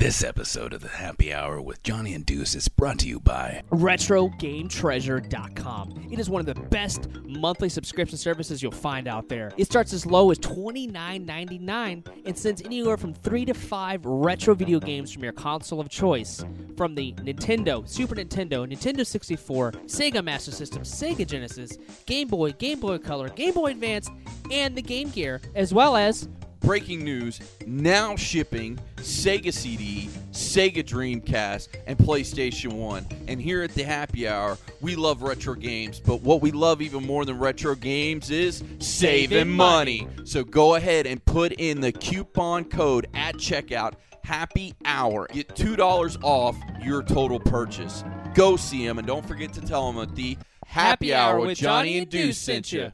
This episode of the Happy Hour with Johnny and Deuce is brought to you by RetroGameTreasure.com. It is one of the best monthly subscription services you'll find out there. It starts as low as $29.99 and sends anywhere from three to five retro video games from your console of choice. From the Nintendo, Super Nintendo, Nintendo 64, Sega Master System, Sega Genesis, Game Boy, Game Boy Color, Game Boy Advance, and the Game Gear, as well as breaking news now shipping Sega CD, Sega Dreamcast, and PlayStation 1. And here at the happy hour, we love retro games, but what we love even more than retro games is saving, money. So go ahead and put in the coupon code at checkout happy hour. Get $2 off your total purchase. Go see them and don't forget to tell them that the happy, hour with Johnny and Deuce sent you.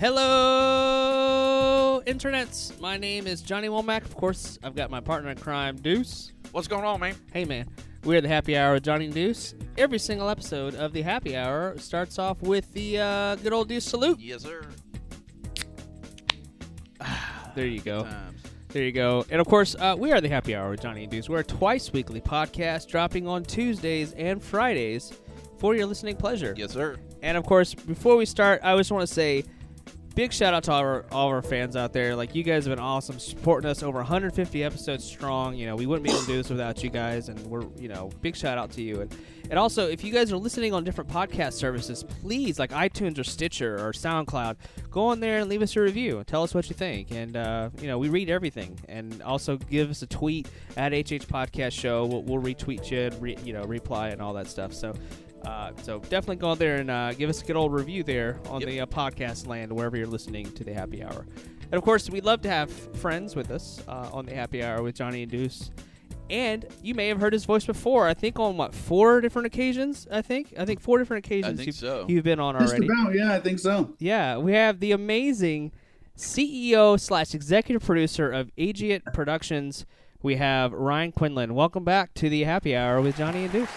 Hello, internets. My name is Johnny Womack. Of course, I've got my partner in crime, Deuce. What's going on, man? Hey, man. We're the Happy Hour with Johnny and Deuce. Every single episode of the Happy Hour starts off with the uh, good old Deuce salute. Yes, sir. There you go. Times. There you go. And of course, uh, we are the Happy Hour with Johnny and Deuce. We're a twice weekly podcast dropping on Tuesdays and Fridays for your listening pleasure. Yes, sir. And of course, before we start, I just want to say big shout out to all our, all our fans out there. Like, you guys have been awesome, supporting us over 150 episodes strong. You know, we wouldn't be able to do this without you guys. And we're, you know, big shout out to you. And, and also, if you guys are listening on different podcast services, please, like iTunes or Stitcher or SoundCloud, go on there and leave us a review tell us what you think. And, uh, you know, we read everything. And also give us a tweet at HH Podcast Show. We'll, we'll retweet you and, re, you know, reply and all that stuff. So, uh, so definitely go out there and uh, give us a good old review there on Yep. the uh, podcast land, wherever you're listening to the Happy Hour. And of course, we'd love to have friends with us uh, on the Happy Hour with Johnny and Deuce. And you may have heard his voice before. I think on what four different occasions. I think I think four different occasions. think you've, so. You've been on Just already. about, yeah, I think so. Yeah, we have the amazing CEO slash executive producer of Agiatt Productions. We have Ryan Quinlan. Welcome back to the Happy Hour with Johnny and Deuce.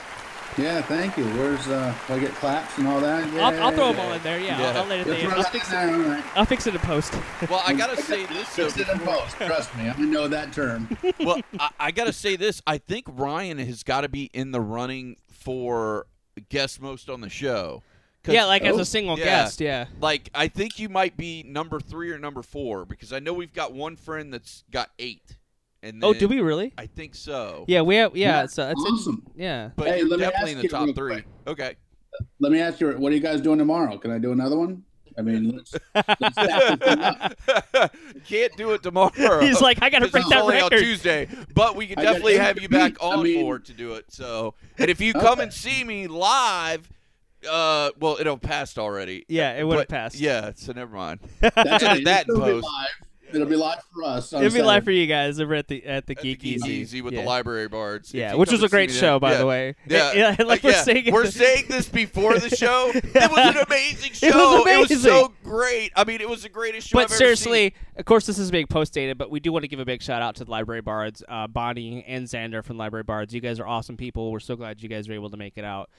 Yeah, thank you. Where's uh, do I get claps and all that? Yeah, I'll, I'll throw them all in there. Yeah, Yeah. I'll, I'll let it You'll there. throw I'll fix it. there, all right. I'll fix it in post. Well, I gotta say this. Fix it in post. Trust me, I know that term. well, I, I gotta say this. I think Ryan has got to be in the running for guest most on the show. yeah, like as Oh, a single yeah. guest. Yeah. like I think you might be number three or number four because I know we've got one friend that's got eight. And Oh, do we really? I think so. Yeah, we have. Yeah, Yeah, it's, uh, it's awesome. yeah. but Hey, you're let me definitely in ask the you top three. quick. Okay. Let me ask you, what are you guys doing tomorrow? Can I do another one? I mean, let's, let's stack this thing up. Can't do it tomorrow. He's like, I got to break that only record. on Tuesday, but we can I definitely have you back I on mean- board to do it. So, and if you come Okay. and see me live, uh, well, it'll passed already. Yeah, it would have passed. Yeah, so never mind. That's that It'll in be post. live. It'll be live for us. on It'd be live for you guys over at the at the At Geek Geek Easy. Easy with yeah. the library bards. If Yeah, which was a great show, then- by yeah. the way. Yeah, Yeah, like Uh, we're yeah. saying. We're saying this before the show. It was an amazing show. It was It was so great. I mean, it was the greatest show. But I've ever seriously, of course, this is being post dated, but we do want to give a big shout out to the Library Bards, uh, Bonnie and Xander from Library Bards. You guys are awesome people. We're so glad you guys were able to make it out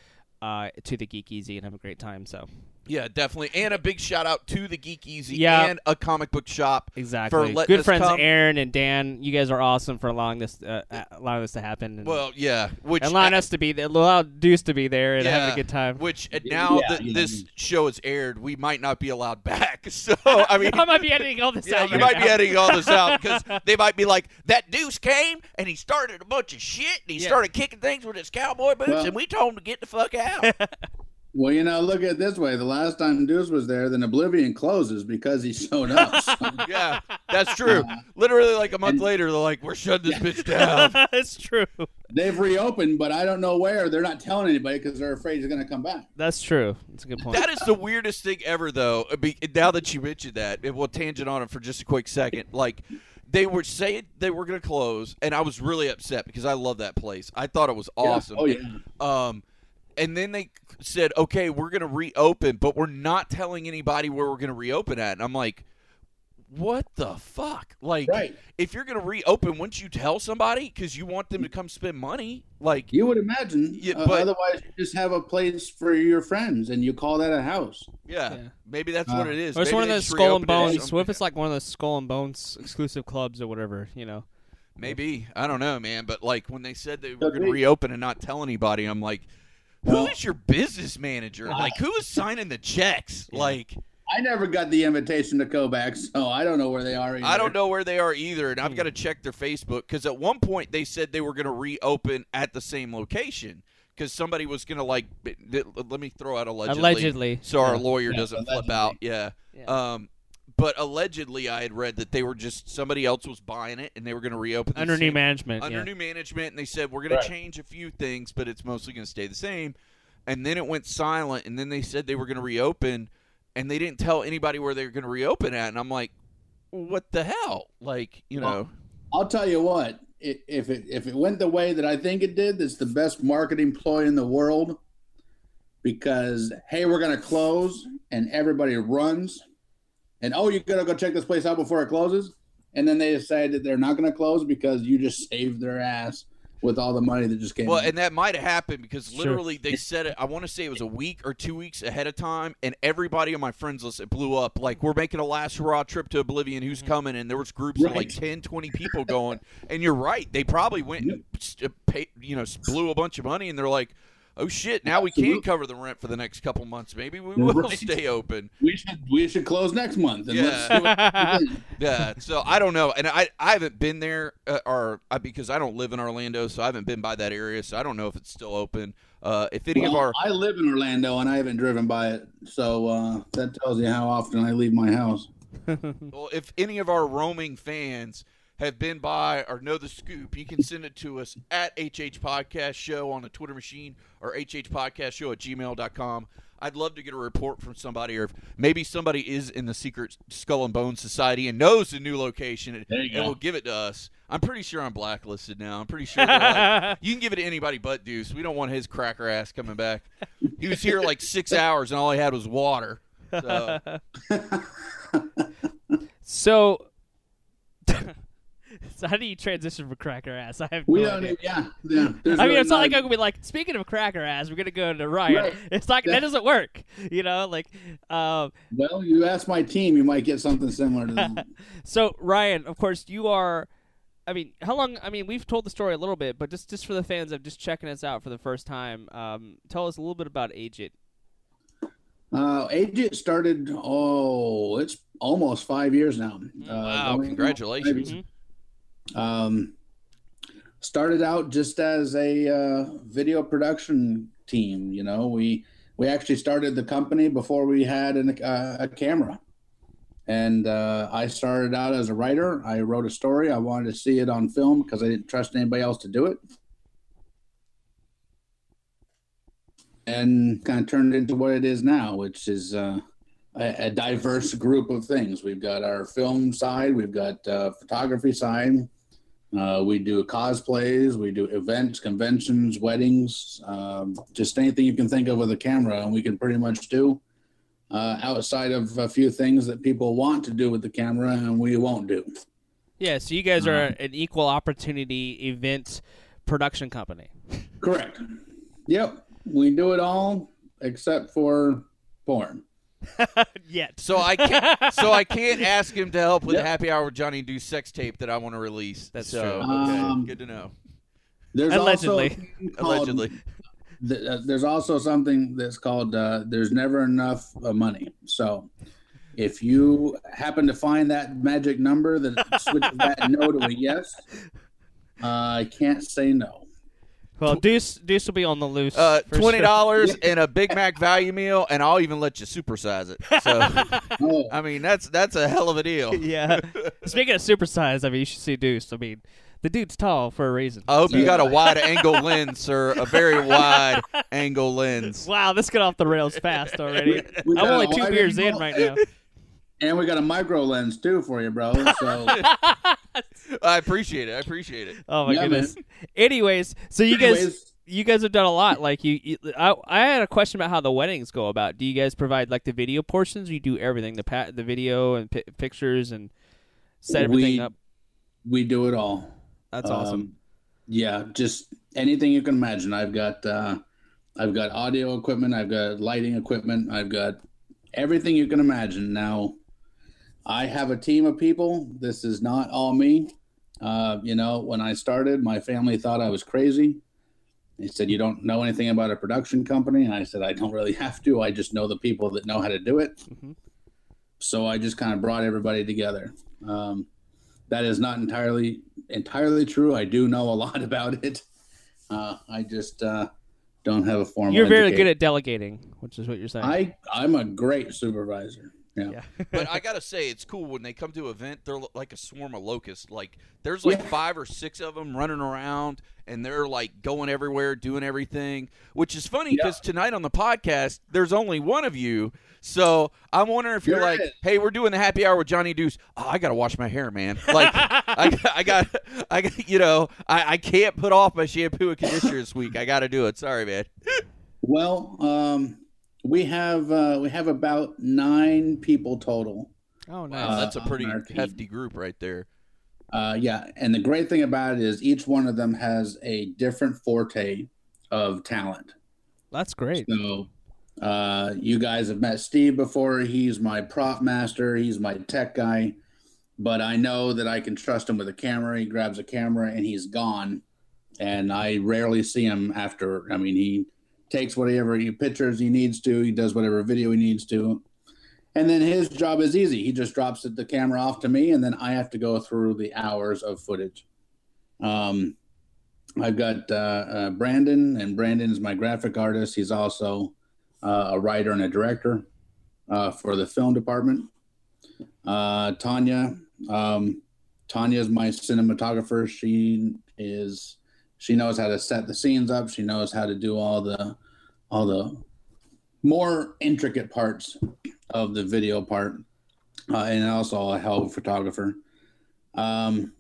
uh, to the Geek Easy and have a great time. So seen. Yeah, definitely. And a big shout out to the Geek Easy Yeah. and a comic book shop. exactly, letting good us friends come. Aaron and Dan. You guys are awesome for allowing this uh, uh, allowing this to happen. And, Well, yeah, which and allowing us to be there, allowed Deuce to be there and having a good time. Which uh, now Yeah, that yeah. this show is aired, we might not be allowed back. So I mean, I might be editing all this Yeah, out. you right might be editing all this out because they might be like, that deuce came and he started a bunch of shit and he Yeah. started kicking things with his cowboy boots Well- and we told him to get the fuck out. Well, you know, look at it this way. The last time Deuce was there, then Oblivion closes because he showed up. So, yeah, that's true. Literally, like a month and- later, they're like, we're shutting this bitch down. That's true. they've reopened, but I don't know where. They're not telling anybody because they're afraid he's going to come back. That's true. That's a good point. That is the weirdest thing ever, though. Now that you mentioned that, it will tangent on it for just a quick second. Like, they were saying they were going to close, and I was really upset because I love that place. I thought it was Yeah. awesome. Oh, yeah. Um, and then they said, okay, we're going to reopen, but we're not telling anybody where we're going to reopen at. And I'm like, what the fuck? Like, Right. if you're gonna reopen, wouldn't you tell somebody because you want them to come spend money? Like, You would imagine. Yeah, uh, but- otherwise, you just have a place for your friends, and you call that a house. yeah, Yeah. maybe that's Uh, what it is. Or it's Maybe one of those skull and reopened it as bones. some- What if it's like one of those skull and bones exclusive clubs or whatever? You know. Maybe I don't know, man. But like when they said they were going to reopen and not tell anybody, I'm like, who Well- is your business manager? Like, who is signing the checks? Like, I never got the invitation to go back, so I don't know where they are. Either. I don't know where they are either, and I've Hmm. got to check their Facebook because at one point they said they were going to reopen at the same location because somebody was going to like. Let me throw out allegedly, Allegedly. so our Yeah. lawyer Yeah, doesn't flip out. Yeah. Yeah. Um, but allegedly, I had read that they were just somebody else was buying it, and they were going to reopen the Under new management. under yeah. new management, and they said we're going to change a few things, but it's mostly going to stay the same. And then it went silent, and then they said they were going to reopen, and they didn't tell anybody where they were going to reopen at. And I'm like, what the hell? Like, you Well, know, I'll tell you what. If it if it went the way that I think it did, it's the best marketing ploy in the world. Because hey, we're gonna close, and everybody runs, and oh, you gotta go check this place out before it closes, and then they decide that they're not gonna close because you just saved their ass with all the money that just came. well, in. and that might have happened because Sure. literally they said it. I want to say it was a week or two weeks ahead of time, and everybody on my friends list it blew up. Like we're making a last hurrah trip to Oblivion. Who's mm-hmm. coming? And there was groups of like Right. 10, 20 people going. and you're right. They probably went and uh, you know blew a bunch of money, and they're like. Oh shit! Now we can cover the rent for the next couple months. Maybe we will Right. stay open. we should we should close next month. And let's see what happens. Yeah, so I don't know, and I I haven't been there, uh, or I, because I don't live in Orlando, so I haven't been by that area, so I don't know if it's still open. Uh, if any of our I live in Orlando and I haven't driven by it, so uh, that tells you how often I leave my house. well, if any of our roaming fans have been by or know the scoop, you can send it to us at HH Podcast Show on the Twitter machine or HH Podcast Show at gmail.com. I'd love to get a report from somebody, or if maybe somebody is in the secret Skull and Bones Society and knows the new location and, and will give it to us. I'm pretty sure I'm blacklisted now. I'm pretty sure like, you can give it to anybody but Deuce. We don't want his cracker ass coming back. He was here like six hours and all he had was water. So. So, so how do you transition from cracker ass? I have We don't. idea. Need, yeah, yeah. I mean, really it's not like I'm gonna be like, speaking of cracker ass, we're gonna go to Ryan. Right. It's like that doesn't work, you know. Like, um, Well, you ask my team, you might get something similar to that. so Ryan, of course, you are. I mean, how long? I mean, we've told the story a little bit, but just just for the fans of just checking us out for the first time, um, tell us a little bit about Agent. uh, Agent started. Oh, it's almost five years now. Uh, Wow, going on congratulations. Um, started out just as a uh, video production team. You know, we we actually started the company before we had an, uh, a camera. And uh, I started out as a writer. I wrote a story. I wanted to see it on film because I didn't trust anybody else to do it. And kind of turned into what it is now, which is uh, a, a diverse group of things. We've got our film side, we've got uh, photography side, uh, we do cosplays, we do events, conventions, weddings, um, just anything you can think of with a camera, and we can pretty much do. Uh, outside of a few things that people want to do with the camera, and we won't do. Yeah, so you guys are Um, an equal opportunity event production company. Correct. Yep, we do it all except for porn. Yet. So I can't, so I can't ask him to help with Yep. the happy hour with Johnny and do sex tape that I want to release. That's so, true. Okay, Um, good to know. There's Allegedly. also called- Allegedly, th- uh, there's also something that's called uh, there's never enough uh, money. So if you happen to find that magic number that switches that no to a yes, uh, I can't say no. Well, Deuce Deuce will be on the loose. uh, for twenty sure. dollars and a Big Mac value meal, and I'll even let you supersize it. So, I mean, that's that's a hell of a deal. yeah. Speaking of supersize, I mean, you should see Deuce. I mean, the dude's tall for a reason. I hope you got a wide angle lens, sir. A very wide angle lens. Wow, this got off the rails fast already. I'm only two wide beers in right now. And we got a micro lens too for you, bro. So I appreciate it. I appreciate it. Oh my Yeah, goodness. Anyways, so you guys you guys have done a lot. Like you, you I, I had a question about how the weddings go about. Do you guys provide like the video portions? Or you do everything the pat, the video and pi- pictures and set everything we, up. We do it all. That's awesome. Um, yeah, just anything you can imagine. I've got uh, I've got audio equipment, I've got lighting equipment, I've got everything you can imagine. Now, I have a team of people. This is not all me. Uh, you know, when I started, my family thought I was crazy. They said, You don't know anything about a production company. And I said, I don't really have to. I just know the people that know how to do it. Mhm. So I just kind of brought everybody together. Um, that is not entirely entirely true. I do know a lot about it. Uh, I just uh, don't have a formal. You're very education. good at delegating, which is what you're saying. I I'm a great supervisor. Yeah. yeah. but I gotta say, it's cool when they come to an event. They're like a swarm of locusts. Like there's like Yeah. five or six of them running around, and they're like going everywhere, doing everything. Which is funny because tonight on the podcast, there's only one of you. So I'm wondering if you're There like, is. "Hey, we're doing the happy hour with Johnny Deuce. Oh, I gotta wash my hair, man. Like, I, I got, I got, you know, I, I can't put off my shampoo and conditioner this week. I got to do it. Sorry, man. Well, um, we have uh, we have about nine people total. oh, nice. Wow, Uh, that's a pretty on our team. hefty group right there. Uh, yeah, and the great thing about it is each one of them has a different forte of talent. That's great. So, uh, you guys have met Steve before. He's my prop master. He's my tech guy. But I know that I can trust him with a camera. He grabs a camera and he's gone. And I rarely see him after. I mean, he takes whatever he pictures he needs to. He does whatever video he needs to. And then his job is easy. He just drops the camera off to me, and then I have to go through the hours of footage. Um, I've got uh, uh, Brandon, and Brandon is my graphic artist. He's also uh, a writer and a director uh, for the film department. Uh, Tanya, um, Tanya is my cinematographer. She is she knows how to set the scenes up. She knows how to do all the all the more intricate parts of the video part, uh, and also a hell of a photographer. Um,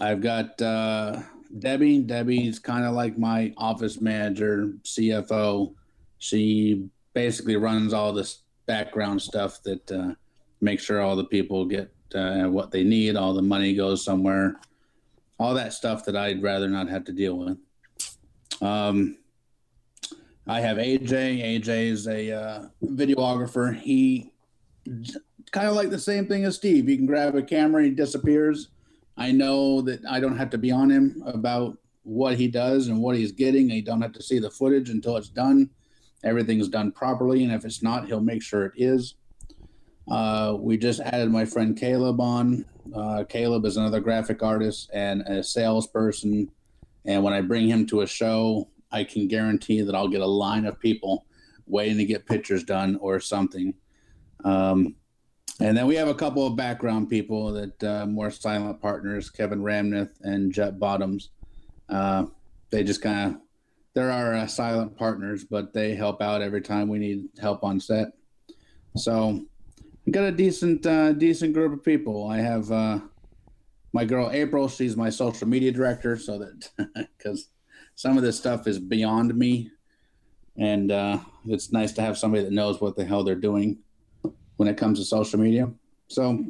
I've got uh, Debbie. Debbie's kind of like my office manager, CFO. She basically runs all this background stuff that uh, makes sure all the people get uh, what they need, all the money goes somewhere, all that stuff that I'd rather not have to deal with. Um, I have AJ. AJ is a uh, videographer. He kind of like the same thing as Steve. He can grab a camera, he disappears. I know that I don't have to be on him about what he does and what he's getting. I don't have to see the footage until it's done. Everything's done properly, and if it's not, he'll make sure it is. Uh, we just added my friend Caleb on. Uh, Caleb is another graphic artist and a salesperson. And when I bring him to a show, I can guarantee that I'll get a line of people waiting to get pictures done or something. Um, and then we have a couple of background people that uh, more silent partners, Kevin Ramnith and Jet Bottoms. Uh, they just kind of they're our uh, silent partners, but they help out every time we need help on set. So I got a decent uh, decent group of people. I have uh, my girl April. She's my social media director, so that because some of this stuff is beyond me, and uh, it's nice to have somebody that knows what the hell they're doing when it comes to social media. So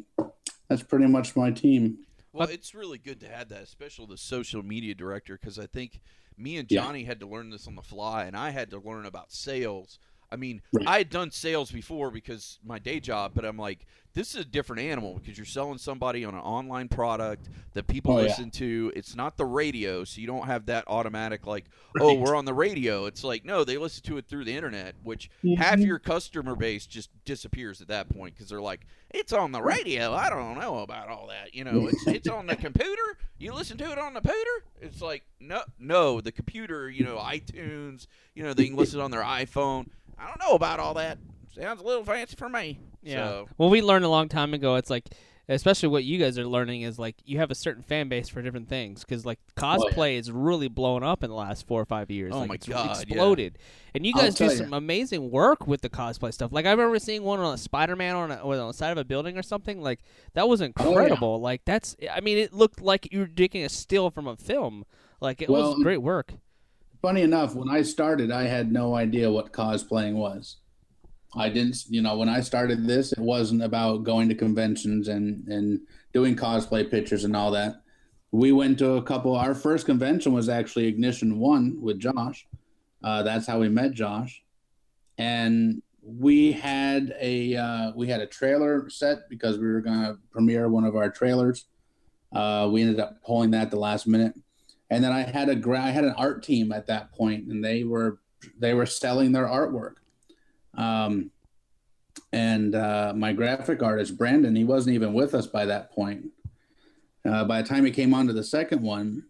that's pretty much my team. Well, it's really good to have that, especially the social media director, because I think me and Yeah. Johnny had to learn this on the fly, and I had to learn about sales. I mean, Right. I had done sales before because my day job, but I'm like, this is a different animal because you're selling somebody on an online product that people Oh, yeah. listen to. It's not the radio, so you don't have that automatic like, oh, we're on the radio. It's like, no, they listen to it through the internet, which half Mhm. your customer base just disappears at that point because they're like, it's on the radio. I don't know about all that. You know, it's it's on the computer. You listen to it on the computer. It's like no, no, the computer. You know, iTunes. You know, they can listen on their iPhone. I don't know about all that. Sounds a little fancy for me. Yeah. So, Well, we learned a long time ago. It's like, especially what you guys are learning is like you have a certain fan base for different things because like oh, cosplay is really blown up in the last four or five years. Oh like, my it's God, yeah. exploded. And you guys do some ya. amazing work with the cosplay stuff. Like I remember seeing one on a Spider-Man on, a, on the side of a building or something. Like that was oh, yeah. incredible. Like that's, I mean, it looked like you were taking a still from a film. Like it Well, was great work. Funny enough, when I started, I had no idea what cosplaying was. I didn't, you know, when I started this, it wasn't about going to conventions and and doing cosplay pictures and all that. We went to a couple. Our first convention was actually Ignition One with Josh. Uh, that's how we met Josh, and we had a uh, we had a trailer set because we were going to premiere one of our trailers. Uh, we ended up pulling that the last minute, and then I had a gra- I had an art team at that point, and they were they were selling their artwork. Um, and uh, my graphic artist Brandon, he wasn't even with us by that point. Uh, by the time he came on to the second one,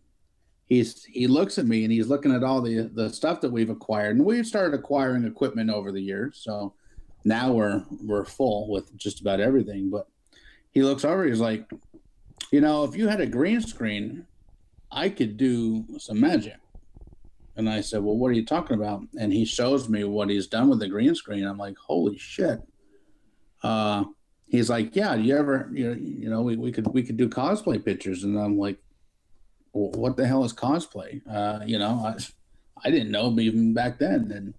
he's he looks at me and he's looking at all the the stuff that we've acquired, and we've started acquiring equipment over the years. So now we're we're full with just about everything. But he looks over, he's like, you know, if you had a green screen, I could do some magic. And I said, Well, what are you talking about? And he shows me what he's done with the green screen. I'm like, Holy shit. Uh, he's like, Yeah, you ever, you know, you know we, we could we could do cosplay pictures. And I'm like, What the hell is cosplay? Uh, you know, I, I didn't know even back then. And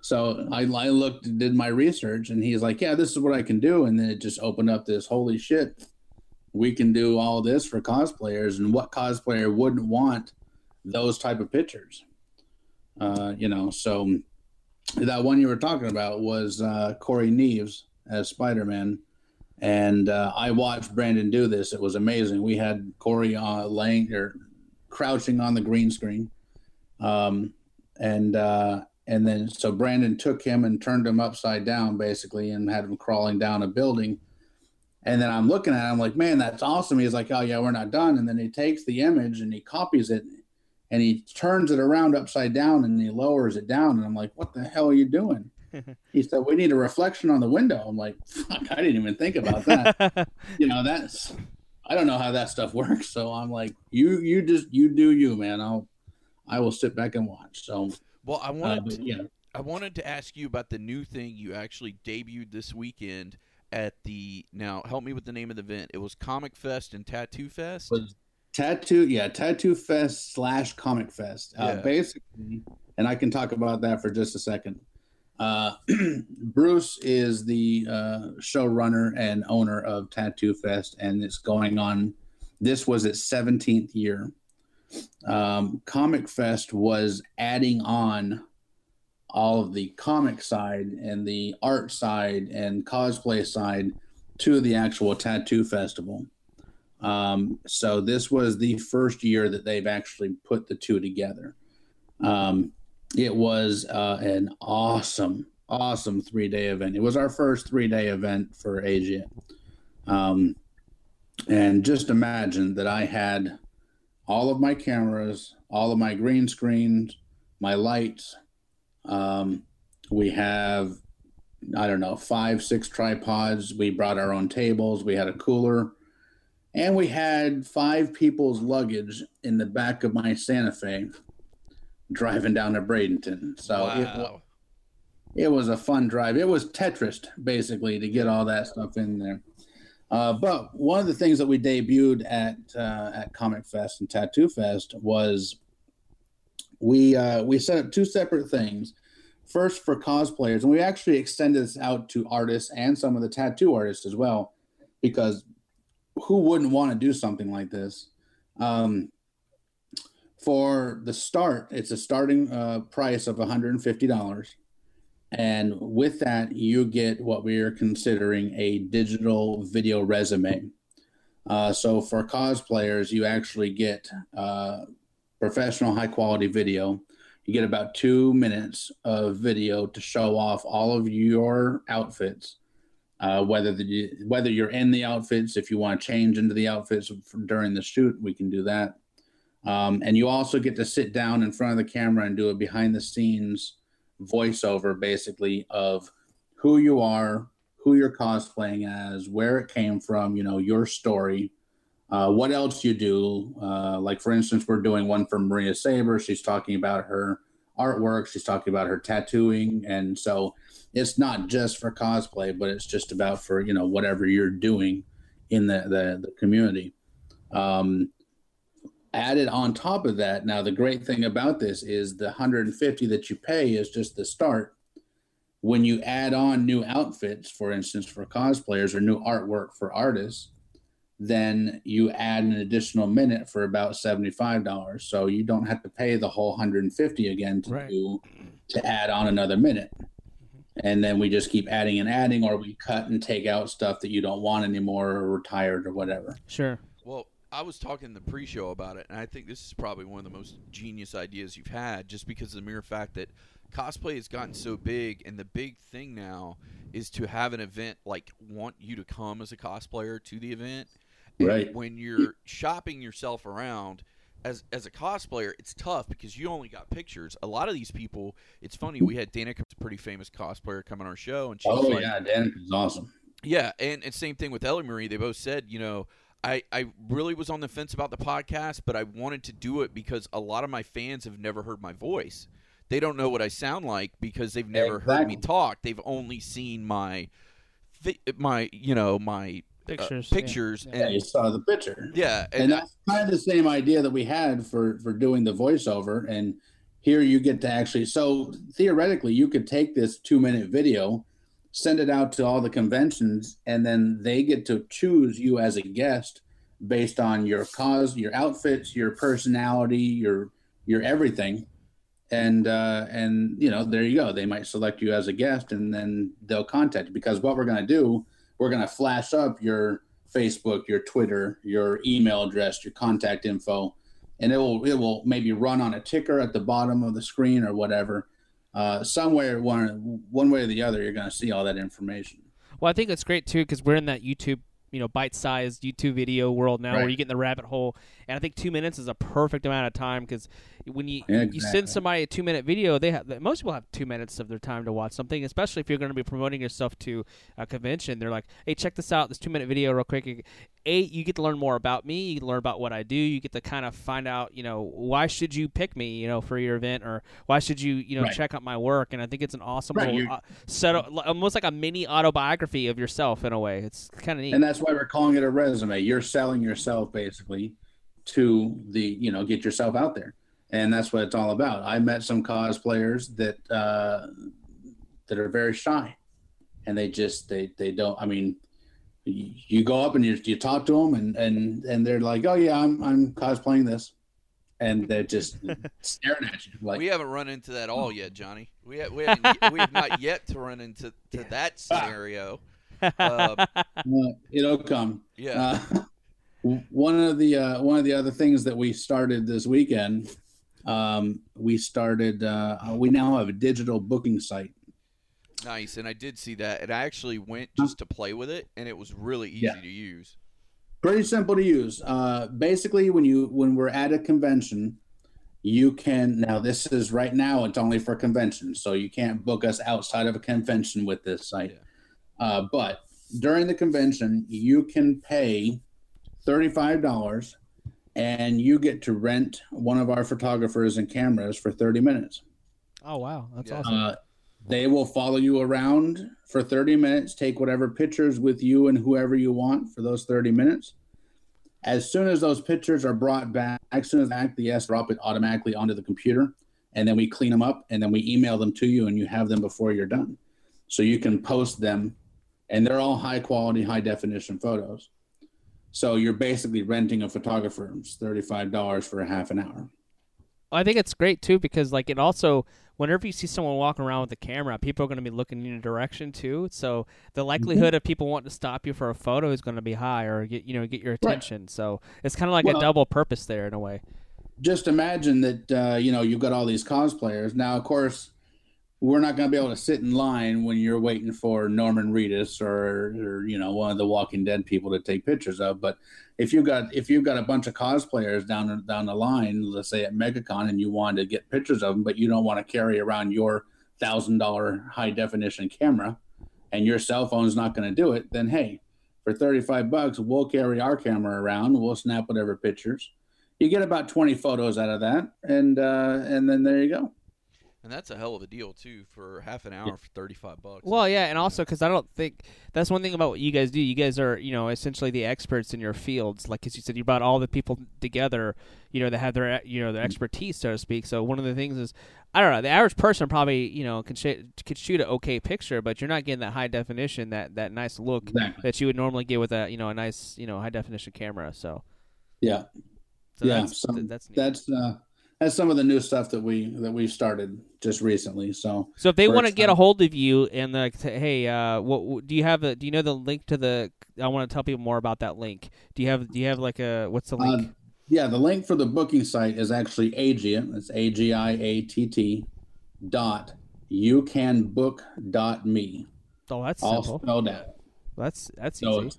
so I, I looked, did my research, and he's like, Yeah, this is what I can do. And then it just opened up this holy shit. We can do all this for cosplayers, and what cosplayer wouldn't want those type of pictures? Uh, you know, so that one you were talking about was uh, Corey Neves as Spider Man. And uh, I watched Brandon do this. It was amazing. We had Corey uh, laying or crouching on the green screen. Um, and uh, and then so Brandon took him and turned him upside down basically and had him crawling down a building. And then I'm looking at him like, man, that's awesome. He's like, oh yeah, we're not done. And then he takes the image and he copies it and he turns it around upside down and he lowers it down. And I'm like, what the hell are you doing? he said, we need a reflection on the window. I'm like, fuck, I didn't even think about that. you know, that's, I don't know how that stuff works. So I'm like, you, you just, you do you, man. I'll, I will sit back and watch. So, Well, I uh, wanted but to, yeah, I wanted to ask you about the new thing you actually debuted this weekend at the now help me with the name of the event. It was Comic Fest and Tattoo Fest. was tattoo yeah tattoo fest slash comic fest. Uh, Yeah. basically and i can talk about that for just a second. Uh, bruce is the uh, showrunner and owner of tattoo fest and it's going on this was its 17th year. Um, comic fest was adding on all of the comic side and the art side and cosplay side to the actual tattoo festival um, so this was the first year that they've actually put the two together. Um, it was uh, an awesome, awesome three day event. It was our first three day event for Asia. Um, and just imagine that I had all of my cameras, all of my green screens, my lights. Um, we have, I don't know, five, six tripods. We brought our own tables. We had a cooler and we had five people's luggage in the back of my Santa Fe driving down to Bradenton. So it, it was a fun drive. It was Tetris basically to get all that stuff in there. Uh, but one of the things that we debuted at uh, at Comic Fest and Tattoo Fest was we uh, we set up two separate things. First for cosplayers, and we actually extended this out to artists and some of the tattoo artists as well, because who wouldn't want to do something like this? Um, for the start, it's a starting uh, price of $150. And with that, you get what we are considering a digital video resume. Uh, so for cosplayers, you actually get uh, professional high quality video. You get about two minutes of video to show off all of your outfits uh, whether the, whether you're in the outfits, if you want to change into the outfits during the shoot, we can do that. Um, and you also get to sit down in front of the camera and do a behind the scenes voiceover, basically of who you are, who you're cosplaying as, where it came from, you know, your story, uh, what else you do. Uh, like for instance, we're doing one for Maria Saber. She's talking about her artwork. She's talking about her tattooing, and so it's not just for cosplay, but it's just about for you know whatever you're doing in the the, the community. Um, added on top of that, now the great thing about this is the 150 that you pay is just the start. When you add on new outfits, for instance, for cosplayers or new artwork for artists, then you add an additional minute for about $75. So you don't have to pay the whole 150 again to Right. do to add on another minute. And then we just keep adding and adding, or we cut and take out stuff that you don't want anymore or retired or whatever. Sure. Well, I was talking in the pre-show about it, and I think this is probably one of the most genius ideas you've had, just because of the mere fact that cosplay has gotten so big, and the big thing now is to have an event like want you to come as a cosplayer to the event. And Right. When you're shopping yourself around as as a cosplayer, it's tough because you only got pictures. A lot of these people, it's funny. We had Danica, a pretty famous cosplayer, come on our show, and she Oh, like, yeah, Danica's awesome. yeah, and, and same thing with Ellie Marie. They both said, you know, I, I really was on the fence about the podcast, but I wanted to do it because a lot of my fans have never heard my voice. They don't know what I sound like because they've never heard me talk. They've only seen my, my you know, my uh, Pictures. yeah. pictures, Yeah, you saw the picture. yeah, and, and, that's kind of the same idea that we had for for doing the voiceover and here you get to actually so theoretically you could take this two minute video send it out to all the conventions and then they get to choose you as a guest based on your cause your outfits your personality your your everything and uh and you know there you go they might select you as a guest and then they'll contact you because what we're going to do we're going to flash up your Facebook, your Twitter, your email address, your contact info, and it will it will maybe run on a ticker at the bottom of the screen or whatever. Uh, somewhere one one way or the other, you're going to see all that information. Well, I think it's great too because we're in that YouTube, you know, bite-sized YouTube video world now, where you get in the rabbit hole, and I think two minutes is a perfect amount of time because when you Yeah, you send somebody a two-minute video, they have most people have two minutes of their time to watch something, especially if you're going to be promoting yourself to a convention. They're like, "Hey, check this out, this two-minute video, real quick." A, you get to learn more about me. You learn about what I do. You get to kind of find out, you know, why should you pick me, you know, for your event, or why should you, you know, Right. check out my work. And I think it's an awesome Right, little, uh, set of, almost like a mini autobiography of yourself in a way. It's kind of neat. And that's why we're calling it a resume. You're selling yourself basically to the you know get yourself out there, and that's what it's all about. I met some cosplayers that uh, that are very shy, and they just they they don't. I mean, you, you go up and you, you talk to them, and and and they're like, oh yeah, I'm I'm cosplaying this, and they're just staring at you like we haven't run into that all yet, Johnny. We have, we, haven't, we have not yet to run into to that scenario. Uh, "Well, it'll come. yeah, Uh, one of the uh, one of the other things that we started this weekend, um, we started. Uh, we now have a digital booking site. nice. And I did see that, and I actually went just to play with it, and it was really easy Yeah. to use. Pretty simple to use. Uh, basically, when you when we're at a convention, you can now. This is right now. It's only for conventions, so you can't book us outside of a convention with this site. Uh, but during the convention, you can pay thirty-five dollars, and you get to rent one of our photographers and cameras for thirty minutes. oh wow, that's Yeah. awesome. Uh, they will follow you around for 30 minutes, take whatever pictures with you and whoever you want for those 30 minutes. As soon as those pictures are brought back, as soon as back, the S drop it automatically onto the computer, and then we clean them up, and then we email them to you, and you have them before you're done. So you can post them, and they're all high quality, high definition photos. So you're basically renting a photographer. It's $35 for a half an hour. I think it's great too because like it also whenever you see someone walking around with a camera, people are going to be looking in your direction too. So the likelihood of people wanting to stop you for a photo is going to be high or get you know get your attention. So it's kind of like a double purpose there in a way. just imagine that uh, you know you've got all these cosplayers now of course we're not going to be able to sit in line when you're waiting for norman reedus or, or you know one of the walking dead people to take pictures of but if you've got if you've got a bunch of cosplayers down down the line let's say at megacon and you want to get pictures of them but you don't want to carry around your thousand dollar high definition camera and your cell phone's not going to do it then hey for 35 bucks we'll carry our camera around we'll snap whatever pictures. You get about 20 photos out of that and uh, and then there you go And that's a hell of a deal too for half an hour for thirty five bucks. Well, yeah, and also because I don't think that's one thing about what you guys do. You guys are, you know, essentially the experts in your fields. Like as you said, you brought all the people together, you know, that have their, you know, their expertise, so to speak. So one of the things is, I don't know, the average person probably, you know, can sh- can shoot an okay picture, but you're not getting that high definition, that that nice look Exactly. that you would normally get with a, you know, a nice, you know, high definition camera. So, Yeah, so yeah. that's, some- that's neat. that's uh, that's some of the new stuff that we that we started just recently. So So if they want to get a hold of you and like, say, hey, uh, what do you have? A, do you know the link to the? I want to tell people more about that link. Do you have? Do you have like a? What's the link? Uh, yeah, the link for the booking site is actually Agiatt. It's A G I A T T dot you can book dot me. oh, that's All simple. spelled out. That's that's So easy.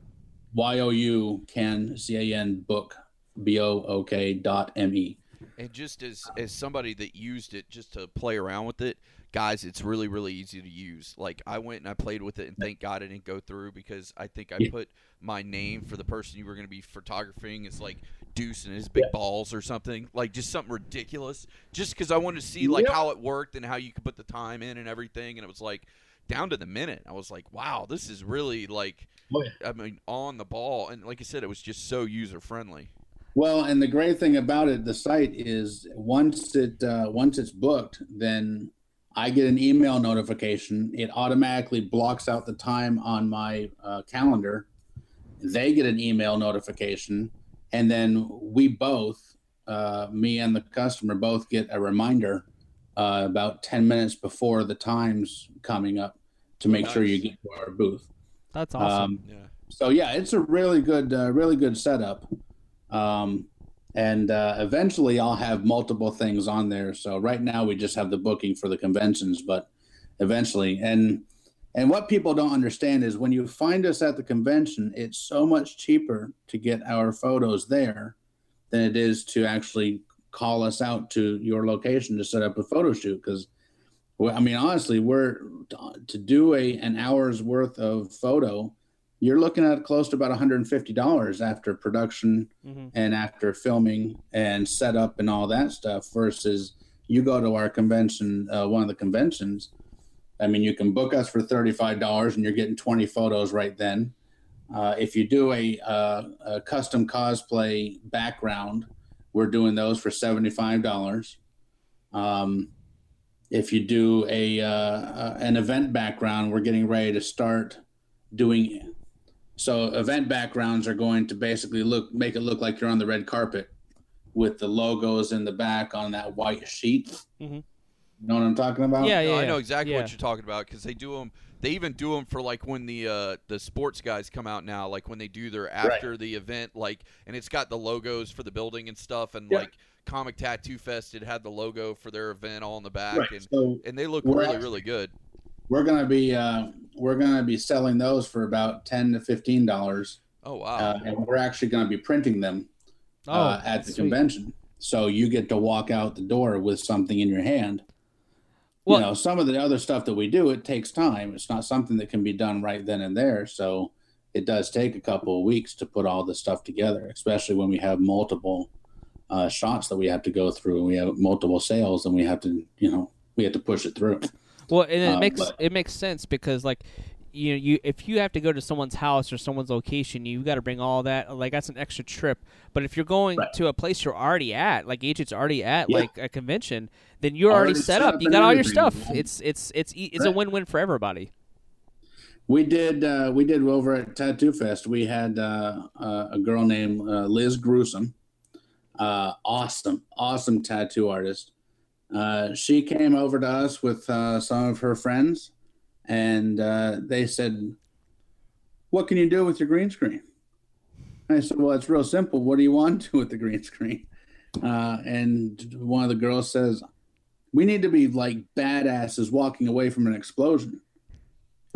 Y O U can C A N book B O O K dot M E. And just as as somebody that used it just to play around with it, guys, it's really really easy to use. Like I went and I played with it, and thank God it didn't go through because I think I Yeah. put my name for the person you were going to be photographing is like Deuce and his big balls or something, like just something ridiculous. Just because I wanted to see like how it worked and how you could put the time in and everything, and it was like down to the minute. I was like, wow, this is really like, Oh, yeah. I mean, on the ball, and like I said, it was just so user friendly. Well, and the great thing about it, the site is once it uh, once it's booked, then I get an email notification. It automatically blocks out the time on my uh, calendar. They get an email notification, and then we both, uh, me and the customer, both get a reminder uh, about ten minutes before the time's coming up to make sure you get to our booth. That's awesome. Um, Yeah. so yeah, it's a really good, uh, really good setup. Um, and uh, eventually, I'll have multiple things on there. So right now, we just have the booking for the conventions, but eventually, and and what people don't understand is when you find us at the convention, it's so much cheaper to get our photos there than it is to actually call us out to your location to set up a photo shoot. Because, well, I mean, honestly, we're to do a an hour's worth of photo you're looking at close to about $150 after production hmm and after filming and setup and all that stuff versus you go to our convention uh, one of the conventions i mean you can book us for $35 and you're getting 20 photos right then. Uh, if you do a, uh, a custom cosplay background we're doing those for $75 um, if you do a uh, uh, an event background we're getting ready to start doing so event backgrounds are going to basically look make it look like you're on the red carpet with the logos in the back on that white sheet. Mhm. You know what I'm talking about? Yeah, No, yeah. I know exactly yeah. what you're talking about because they do them. They even do them for like when the uh, the sports guys come out now, like when they do their after the event, like and it's got the logos for the building and stuff, and Yeah. like Comic Tattoo Fest, it had the logo for their event all in the back, Right. and So and they look really actually- really good. We're gonna be uh, we're gonna be selling those for about ten to fifteen dollars, Oh wow, uh, and we're actually gonna be printing them Oh, uh, at the sweet. convention. So you get to walk out the door with something in your hand. Well- you know, some of the other stuff that we do, it takes time. It's not something that can be done right then and there. So it does take a couple of weeks to put all this stuff together, especially when we have multiple uh, shots that we have to go through and we have multiple sales and we have to, you know, we have to push it through. Well, and it Uh, makes but- it makes sense because like you you if you have to go to someone's house or someone's location, you got to bring all that. Like that's an extra trip. But if you're going Right. to a place you're already at, like Agent's already at, Yeah. like a convention, then you're already, Already set set up. You got all your stuff. man. It's it's it's it's a win-win for everybody. We did. Uh, we did over at Tattoo Fest. We had uh, uh, a girl named uh, Liz Gruesome. Uh, awesome, awesome tattoo artist. Uh, she came over to us with uh, some of her friends, and uh, they said, "What can you do with your green screen?" I said, "Well, it's real simple. What do you want to do with the green screen?" Uh, and one of the girls says, "We need to be like badasses walking away from an explosion."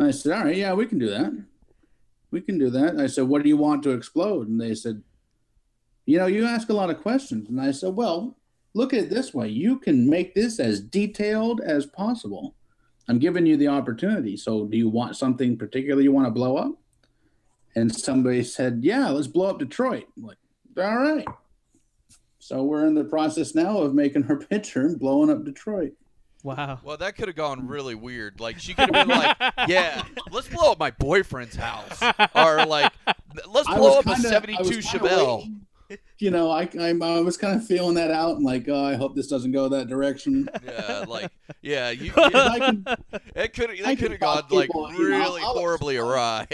I said, all right, yeah, we can do that. We can do that. I said, what do you want to explode? And they said, you know, you ask a lot of questions. And I said, well, look at it this way. You can make this as detailed as possible. I'm giving you the opportunity. So do you want something particular you want to blow up? And somebody said, yeah, let's blow up Detroit. I'm like, all right. So we're in the process now of making her picture and blowing up Detroit. Wow. Well, that could have gone really weird. Like she could have been like, "Yeah, let's blow up my boyfriend's house," or like, "Let's blow up kinda- a I was '72 kinda Chevelle." waiting. You know, I I'm, I was kind of feeling that out and like, oh, I hope this doesn't go that direction. Yeah, like, yeah, you, I can, it could I that could have gone like people, you know, really I'll- horribly awry.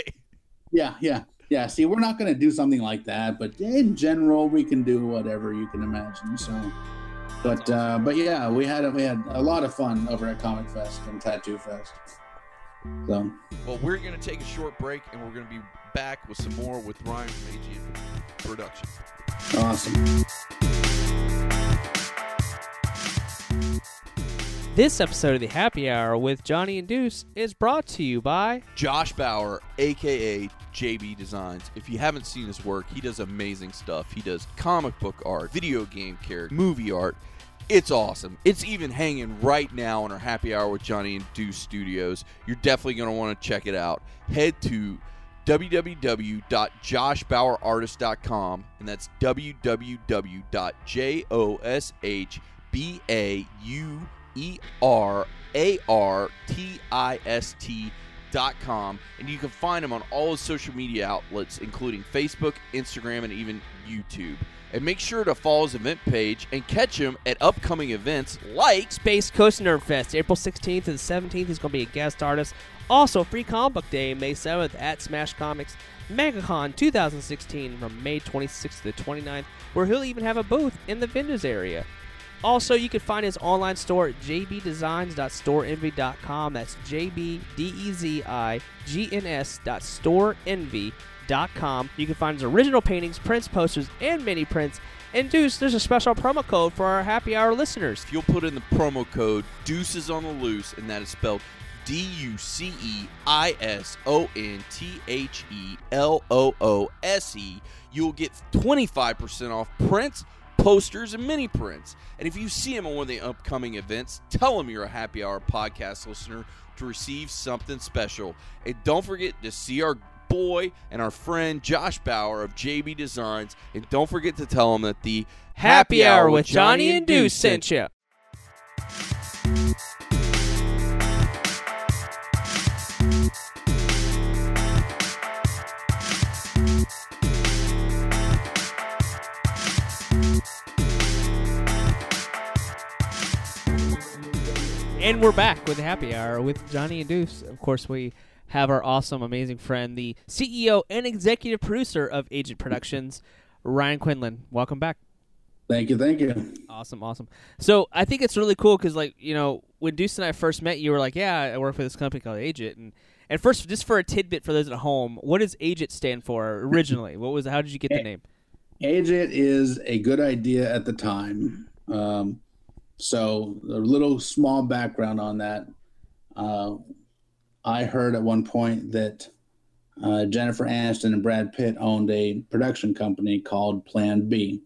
yeah, yeah, yeah. See, we're not going to do something like that, but in general, we can do whatever you can imagine. So, but uh, but yeah, we had we had a lot of fun over at Comic Fest and Tattoo Fest. So Well, we're gonna take a short break, and we're gonna be back with some more with Ryan from Agiatt Production. awesome. This episode of the Happy Hour with Johnny and Deuce is brought to you by Josh Bauer, aka JB Designs. If you haven't seen his work, he does amazing stuff. He does comic book art, video game character, movie art. It's awesome. It's even hanging right now in our happy hour with Johnny and Deuce Studios. You're definitely going to want to check it out. Head to www.joshbauerartist.com and that's www.joshbauerartist.com and you can find him on all his social media outlets including Facebook, Instagram and even YouTube. And make sure to follow his event page and catch him at upcoming events like Space Coast Nerd Fest, April 16th and 17th. He's going to be a guest artist. Also, Free Comic Book Day, May 7th at Smash Comics. MegaCon 2016 from May 26th to the 29th, where he'll even have a booth in the vendors area. Also, you can find his online store at jbdezigns.storeenvy.com. That's J-B-D-E-Z-I-G-N-S dot storeenvy.com. You can find his original paintings, prints, posters, and mini prints. And Deuce, there's a special promo code for our happy hour listeners. If you'll put in the promo code Deuces on the Loose, and that is spelled D U C E I S O N T H E L O O S E, you'll get 25% off prints, posters, and mini prints. And if you see him on one of the upcoming events, tell him you're a happy hour podcast listener to receive something special. And don't forget to see our boy and our friend Josh Bauer of JB Designs. And don't forget to tell him that the Happy Hour with Johnny and Deuce sent you. And we're back with the Happy Hour with Johnny and Deuce. Of course, we have our awesome, amazing friend, the CEO and executive producer of Agiatt Productions, Ryan Quinlan. Welcome back. Thank you, thank you. Awesome, awesome. So I think it's really cool because, like, you know, when Deuce and I first met, you were like, "Yeah, I work for this company called Agiatt." And and first, just for a tidbit for those at home, what does Agiatt stand for originally? what was? How did you get the name? Agiatt is a good idea at the time. Um, so a little small background on that. Uh, I heard at one point that uh, Jennifer Aniston and Brad Pitt owned a production company called Plan B.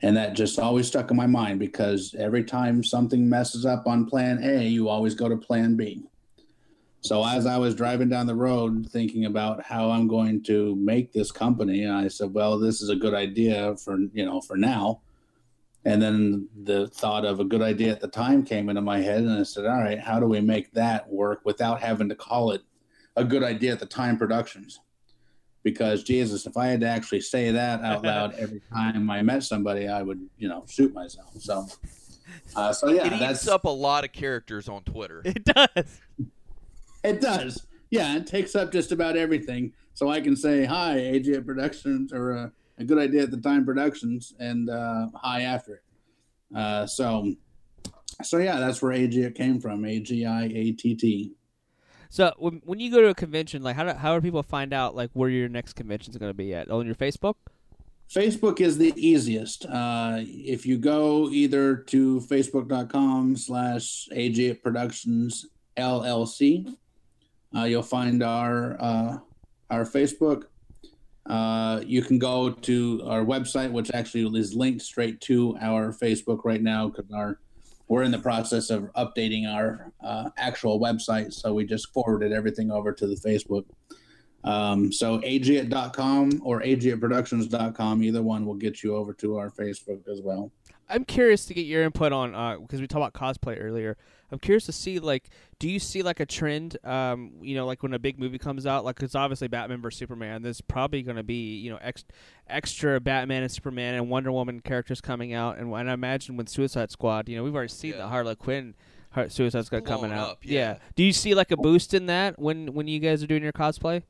And that just always stuck in my mind because every time something messes up on Plan A, you always go to Plan B. So as I was driving down the road thinking about how I'm going to make this company, I said, well, this is a good idea for, you know, for now. And then the thought of a good idea at the time came into my head and I said, all right, how do we make that work without having to call it a good idea at the time productions? Because Jesus, if I had to actually say that out loud every time I met somebody, I would, you know, shoot myself. So, uh, so yeah, it that's eats up a lot of characters on Twitter. It does. It does. Yeah, it takes up just about everything. So I can say hi, AJ Productions, or uh, a good idea at the time Productions, and uh, hi after it. Uh, so, so yeah, that's where Agiatt came from. A G I A T T. So when, when you go to a convention, like how do, how do people find out like where your next convention is going to be at? On your Facebook? Facebook is the easiest. Uh, if you go either to facebook.com slash Agiatt Productions LLC, uh, you'll find our uh, our Facebook. Uh, you can go to our website, which actually is linked straight to our Facebook right now because our we're in the process of updating our uh, actual website. So we just forwarded everything over to the Facebook. Um, so agiatt.com or agiattproductions.com, either one will get you over to our Facebook as well. I'm curious to get your input on because we talked about cosplay earlier. I'm curious to see like, do you see like a trend? Um, you know, like when a big movie comes out, like it's obviously Batman vs Superman. There's probably going to be you know ex- extra Batman and Superman and Wonder Woman characters coming out, and, and I imagine with Suicide Squad, you know, we've already seen Yeah. the Harley Quinn. Har- Suicide Squad Blown coming out. up, yeah. Do you see like a boost in that when when you guys are doing your cosplay?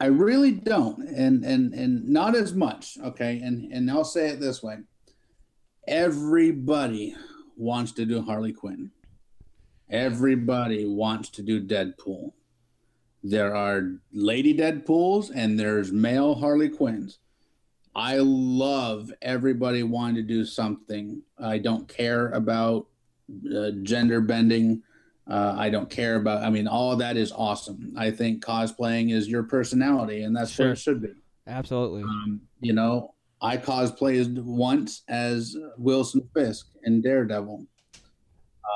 I really don't, and and and not as much. Okay, and and I'll say it this way: everybody wants to do Harley Quinn. Everybody wants to do Deadpool. There are lady Deadpools and there's male Harley Quinns. I love everybody wanting to do something. I don't care about uh, gender bending. Uh, I don't care about. I mean, all that is awesome. I think cosplaying is your personality, and that's what Sure. it should be. Absolutely. Um, you know, I cosplayed once as Wilson Fisk in Daredevil,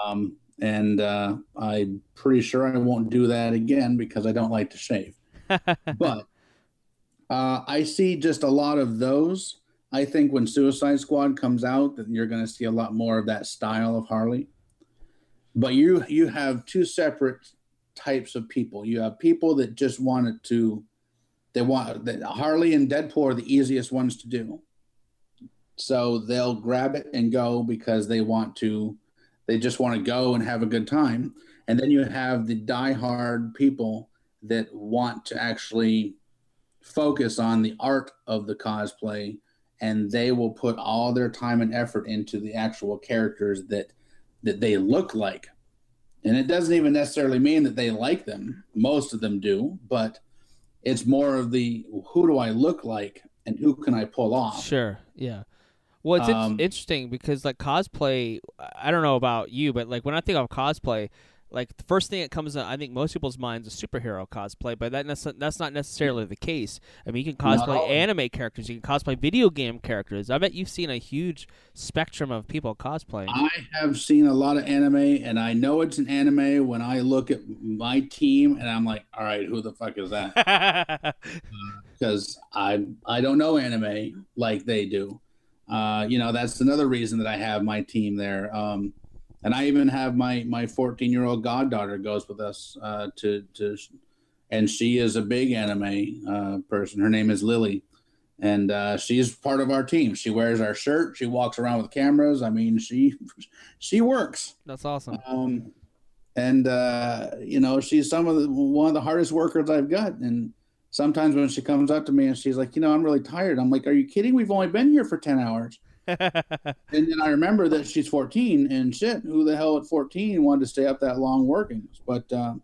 um, and uh, I'm pretty sure I won't do that again because I don't like to shave. but uh, I see just a lot of those. I think when Suicide Squad comes out, that you're going to see a lot more of that style of Harley. But you you have two separate types of people. You have people that just wanted to they want that Harley and Deadpool are the easiest ones to do. So they'll grab it and go because they want to they just want to go and have a good time. And then you have the diehard people that want to actually focus on the art of the cosplay and they will put all their time and effort into the actual characters that that they look like. And it doesn't even necessarily mean that they like them. Most of them do, but it's more of the who do I look like and who can I pull off. Sure. Yeah. Well, it's Um, interesting because like cosplay. I don't know about you, but like when I think of cosplay, like the first thing that comes, to, I think most people's minds is superhero cosplay, but that nece- that's not necessarily the case. I mean, you can cosplay anime characters, you can cosplay video game characters. I bet you've seen a huge spectrum of people cosplaying. I have seen a lot of anime, and I know it's an anime when I look at my team, and I'm like, all right, who the fuck is that? Because I I don't know anime like they do. Uh, you know, that's another reason that I have my team there. Um, and I even have my my 14 year old goddaughter goes with us uh, to to, and she is a big anime uh, person. Her name is Lily, and uh, she's part of our team. She wears our shirt. She walks around with cameras. I mean, she she works. that's awesome. Um, and uh, you know, she's some of the one of the hardest workers I've got. And sometimes when she comes up to me and she's like, you know, I'm really tired. I'm like, are you kidding? We've only been here for ten hours. And then I remember that she's 14 and shit, who the hell at 14 wanted to stay up that long working? But uh,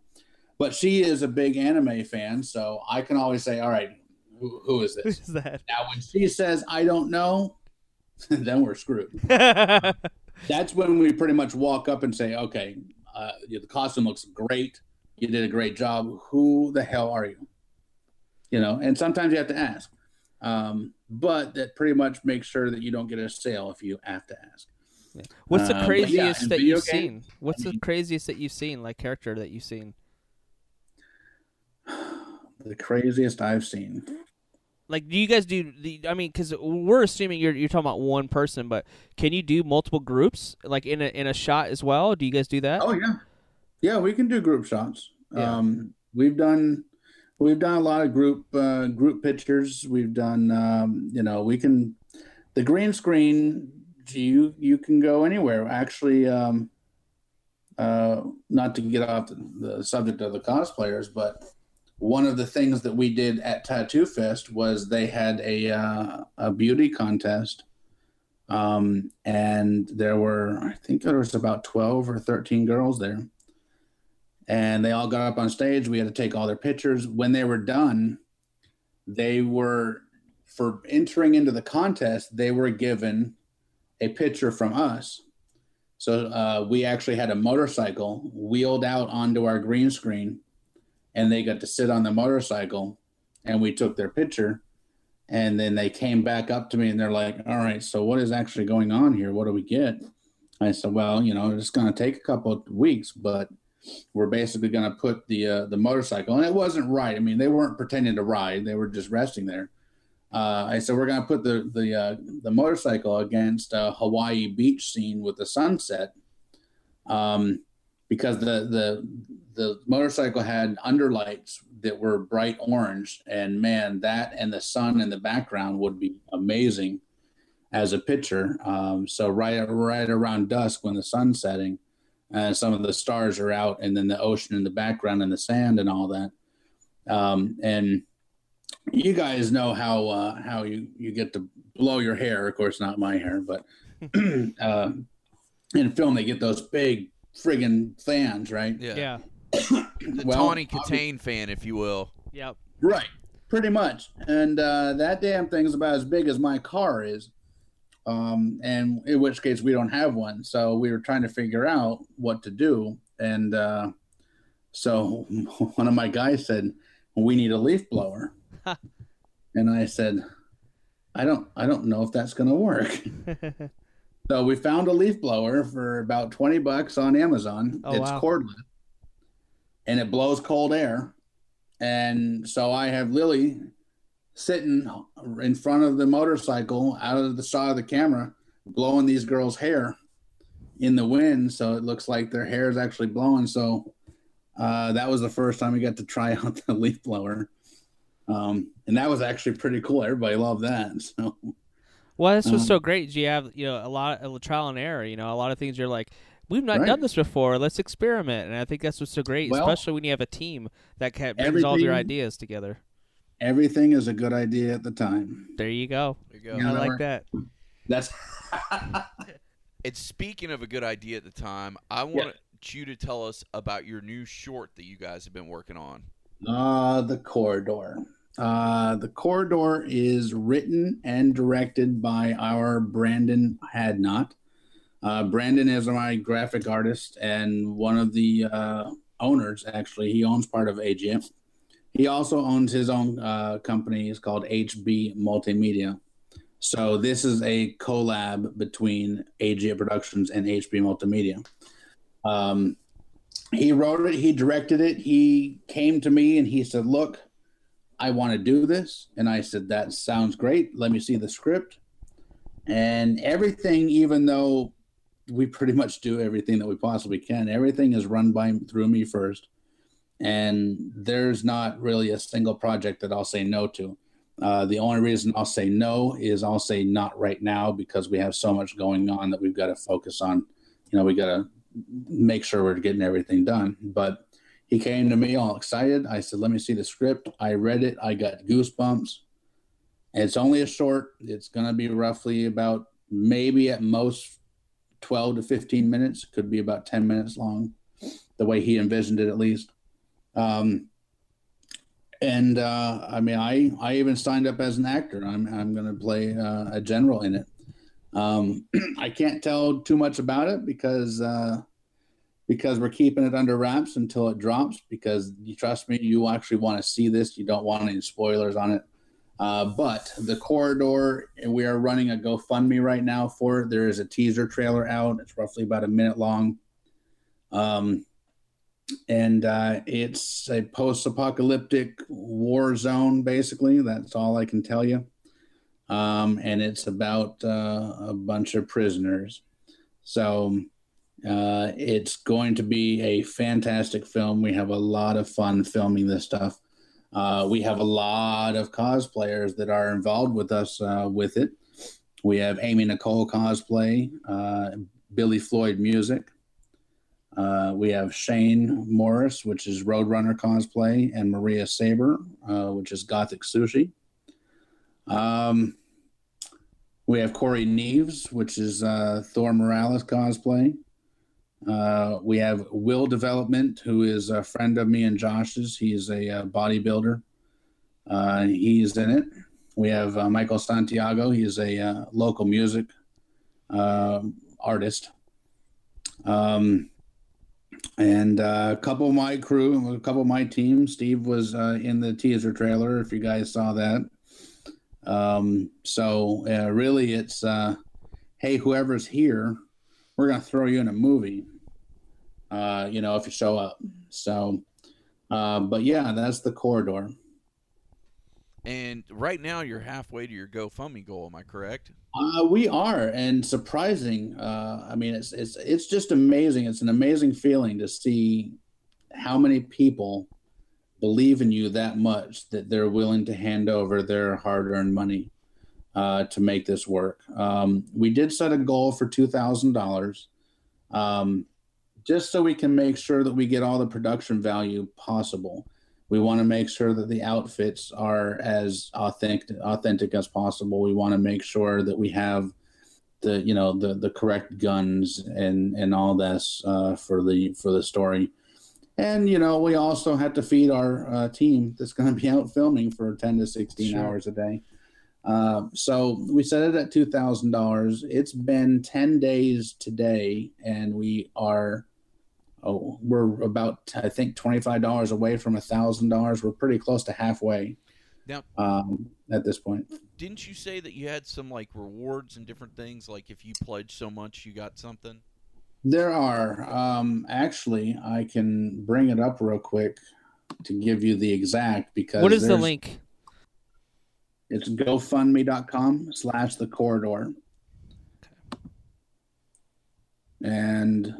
but she is a big anime fan, so I can always say, all right, who, who is this? Who's that? Now, when she says I don't know, then we're screwed. That's when we pretty much walk up and say, okay, uh, the costume looks great. You did a great job. Who the hell are you? You know, and sometimes you have to ask. Um, but that pretty much makes sure that you don't get a sale if you have to ask. What's the Uh, but yeah, craziest that you've seen? What's I the craziest that you've seen, like character that you've seen? The craziest I've seen. Like, do you guys do? The, I mean, because we're assuming you're you're talking about one person, but can you do multiple groups, like in a in a shot as well? Do you guys do that? Oh yeah, yeah. We can do group shots. Yeah. Um, we've done we've done a lot of group uh, group pictures. We've done um, you know we can the green screen. You you can go anywhere. Actually, um, uh, not to get off the, the subject of the cosplayers, but one of the things that we did at Tattoo Fest was they had a uh, a beauty contest um, and there were I think there was about twelve or thirteen girls there, and they all got up on stage. We had to take all their pictures. When they were done, they were for entering into the contest. They were given a picture from us. So uh, we actually had a motorcycle wheeled out onto our green screen, and they got to sit on the motorcycle, and we took their picture. And then they came back up to me and they're like, all right, so what is actually going on here? What do we get? I said, well, you know, it's going to take a couple of weeks, but we're basically going to put the uh, the motorcycle, and it wasn't right. I mean, they weren't pretending to ride; they were just resting there. Uh, I said, we're going to put the the uh, the motorcycle against a Hawaii beach scene with the sunset, um, because the the the motorcycle had underlights that were bright orange, and man, that and the sun in the background would be amazing as a picture. Um, so right right around dusk when the sun's setting, and some of the stars are out, and then the ocean in the background and the sand and all that. Um, and you guys know how uh, how you you get to blow your hair. Of course, not my hair, but uh, in film they get those big friggin' fans, right? Yeah. Yeah. The Well, Tawny Kitaen fan, if you will. Yep. Right. Pretty much. And uh, that damn thing's about as big as my car is. Um, and in which case we don't have one. So we were trying to figure out what to do. And uh, so one of my guys said, We need a leaf blower. and I said, I don't I don't know if that's gonna work. So we found a leaf blower for about 20 bucks on Amazon. Oh, it's wow. cordless and it blows cold air. And so I have Lily sitting in front of the motorcycle out of the shot of the camera, blowing these girls' hair in the wind. So it looks like their hair is actually blowing. So uh, that was the first time we got to try out the leaf blower. Um, and that was actually pretty cool. Everybody loved that. So Well, this was Um, so great. You have you know a lot of trial and error. You know, a lot of things you're like, we've not Right. done this before. Let's experiment. And I think that's what's so great, Well, especially when you have a team that can brings all of your ideas together. Everything is a good idea at the time. There you go. There you go. Yeah. I like that. That's And speaking of a good idea at the time, I want you to tell us about your new short that you guys have been working on. Uh, the corridor. Uh, the corridor is written and directed by our Brandon Hadnot. Uh, Brandon is my graphic artist and one of the uh, owners. Actually, he owns part of Agiatt. He also owns his own uh, company. It's called HB Multimedia. So this is a collab between Agiatt Productions and HB Multimedia. Um, he wrote it he directed it he came to me and he said look i want to do this and i said that sounds great let me see the script and everything even though we pretty much do everything that we possibly can everything is run by through me first and there's not really a single project that i'll say no to uh, the only reason i'll say no is i'll say not right now because we have so much going on that we've got to focus on you know we got to make sure we're getting everything done. But he came to me all excited. I said, "Let me see the script." I read it. I got goosebumps. It's only a short. It's going to be roughly about maybe at most 12 to 15 minutes. Could be about 10 minutes long, the way he envisioned it at least. Um, and uh, I mean, I I even signed up as an actor. I'm I'm going to play uh, a general in it. Um, I can't tell too much about it because uh, because we're keeping it under wraps until it drops. Because you trust me, you actually want to see this. You don't want any spoilers on it. Uh, but the corridor, and we are running a GoFundMe right now for it. There is a teaser trailer out. It's roughly about a minute long. Um, and uh, it's a post-apocalyptic war zone. Basically, that's all I can tell you um, and it's about uh, a bunch of prisoners. So uh, it's going to be a fantastic film. We have a lot of fun filming this stuff. Uh, we have a lot of cosplayers that are involved with us uh, with it. We have Amy Nicole cosplay, uh, Billy Floyd music. Uh, we have Shane Morris, which is Roadrunner cosplay, and Maria Saber, uh, which is Gothic Sushi. Um, we have Corey Neves, which is uh, Thor Morales cosplay. Uh, we have Will Development, who is a friend of me and Josh's. He's a uh, bodybuilder. Uh, he's in it. We have Michael Santiago. He's a uh, local music artist. Um, and uh, a couple of my crew, a couple of my team. Steve was uh, in the teaser trailer, if you guys saw that. Um, so uh, really, it's uh, hey, whoever's here, we're gonna throw you in a movie. Uh, you know, if you show up. So, uh, but yeah, that's the corridor. And right now, you're halfway to your GoFundMe goal. Am I correct? Uh, we are, and surprising. Uh, I mean, it's it's it's just amazing. It's an amazing feeling to see how many people believe in you that much that they're willing to hand over their hard-earned money uh, to make this work. Um, we did set a goal for two thousand dollars, um, just so we can make sure that we get all the production value possible. We want to make sure that the outfits are as authentic authentic as possible. We want to make sure that we have the you know the the correct guns and and all this uh, for the for the story. And you know we also have to feed our uh, team that's going to be out filming for ten to sixteen Sure. hours a day. Uh, so we set it at two thousand dollars. It's been ten days today, and we are oh we're about I think twenty five dollars away from a thousand dollars. We're pretty close to halfway Now- um, at this point. Didn't you say that you had some like rewards and different things? Like if you pledged so much, you got something. There are um, actually I can bring it up real quick to give you the exact because What is the link? It's GoFundMe.com slash the corridor. And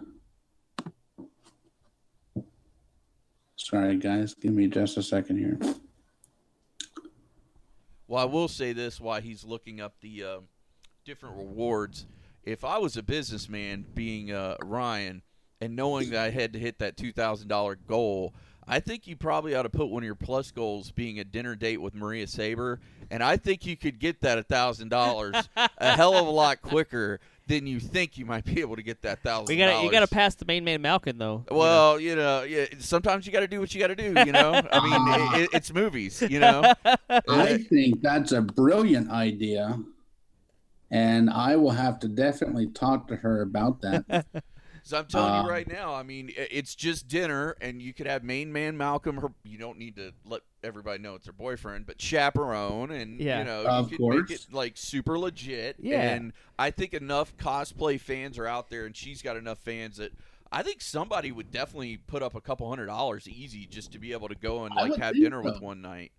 sorry, guys, give me just a second here. Well, I will say this while he's looking up the uh, different rewards. If I was a businessman, being uh, Ryan, and knowing that I had to hit that two thousand dollar goal, I think you probably ought to put one of your plus goals being a dinner date with Maria Saber, and I think you could get that thousand dollars a hell of a lot quicker than you think you might be able to get that thousand. We got you got to pass the main man Malkin though. you know. Well, you know, yeah. Sometimes you got to do what you got to do. You know, I mean, it, it, it's movies. You know, I think that's a brilliant idea. And I will have to definitely talk to her about that. So I'm telling Um, you right now, I mean, it's just dinner, and you could have main man Malcolm. Her, you don't need to let everybody know it's her boyfriend, but chaperone, and Yeah. you know, Of you could make course. it like super legit. Yeah. And I think enough cosplay fans are out there, and she's got enough fans that. I think somebody would definitely put up a couple hundred dollars easy just to be able to go and like have think dinner with one night.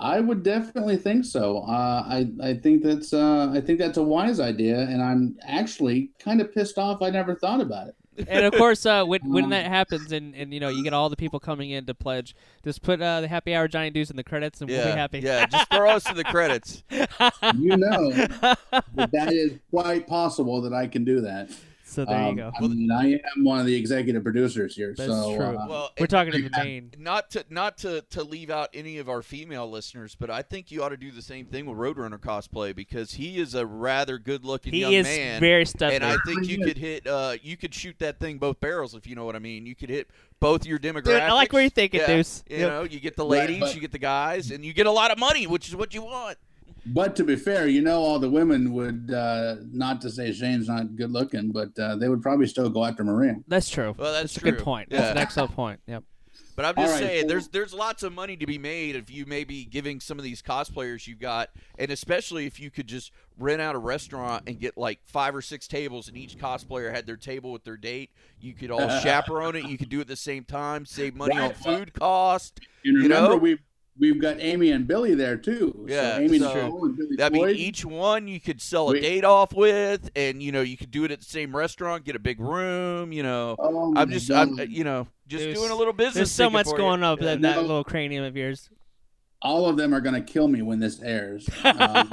I would definitely think so. Uh, I I think that's uh, I think that's a wise idea, and I'm actually kind of pissed off. I never thought about it. And of course, uh, when when Um, that happens, and, and you know you get all the people coming in to pledge, just put uh, the happy hour Johnny Deuce in the credits, and we'll be happy. yeah. Just throw us in the credits. You know that that is quite possible that I can do that. So there you Um, go. I mean, I am one of the executive producers here, That's so true. uh, Well, We're talking to the main. not to not to to leave out any of our female listeners, but I think you ought to do the same thing with Roadrunner cosplay because he is a rather good-looking He young is man, very studly. and I think you could hit uh you could shoot that thing both barrels if you know what I mean. You could hit both your demographics. Dude, I like where you're thinking, yeah, Deuce. You Yep. know, you get the Right, ladies, but- you get the guys, and you get a lot of money, which is what you want. But to be fair, you know, all the women would uh, not to say Shane's not good looking, but uh, they would probably still go after Maria. That's true. Well, that's a good true. point. That's an excellent point. Yep. But I'm just right, saying, so- there's there's lots of money to be made if you maybe giving some of these cosplayers you've got, and especially if you could just rent out a restaurant and get like five or six tables, and each cosplayer had their table with their date. You could all chaperone it. You could do it at the same time, save money on food cost. And You remember, know? we've we've got Amy and Billy there too. Yeah, so Amy so- Nicole and Billy I mean, each one you could sell a We- date off with, and you know you could do it at the same restaurant, get a big room. You know, Oh, I'm my just, I'm, you know, just There's- doing a little business. There's so much for you. going up Yeah. in that no. little cranium of yours. all of them are going to kill me when this airs. Um,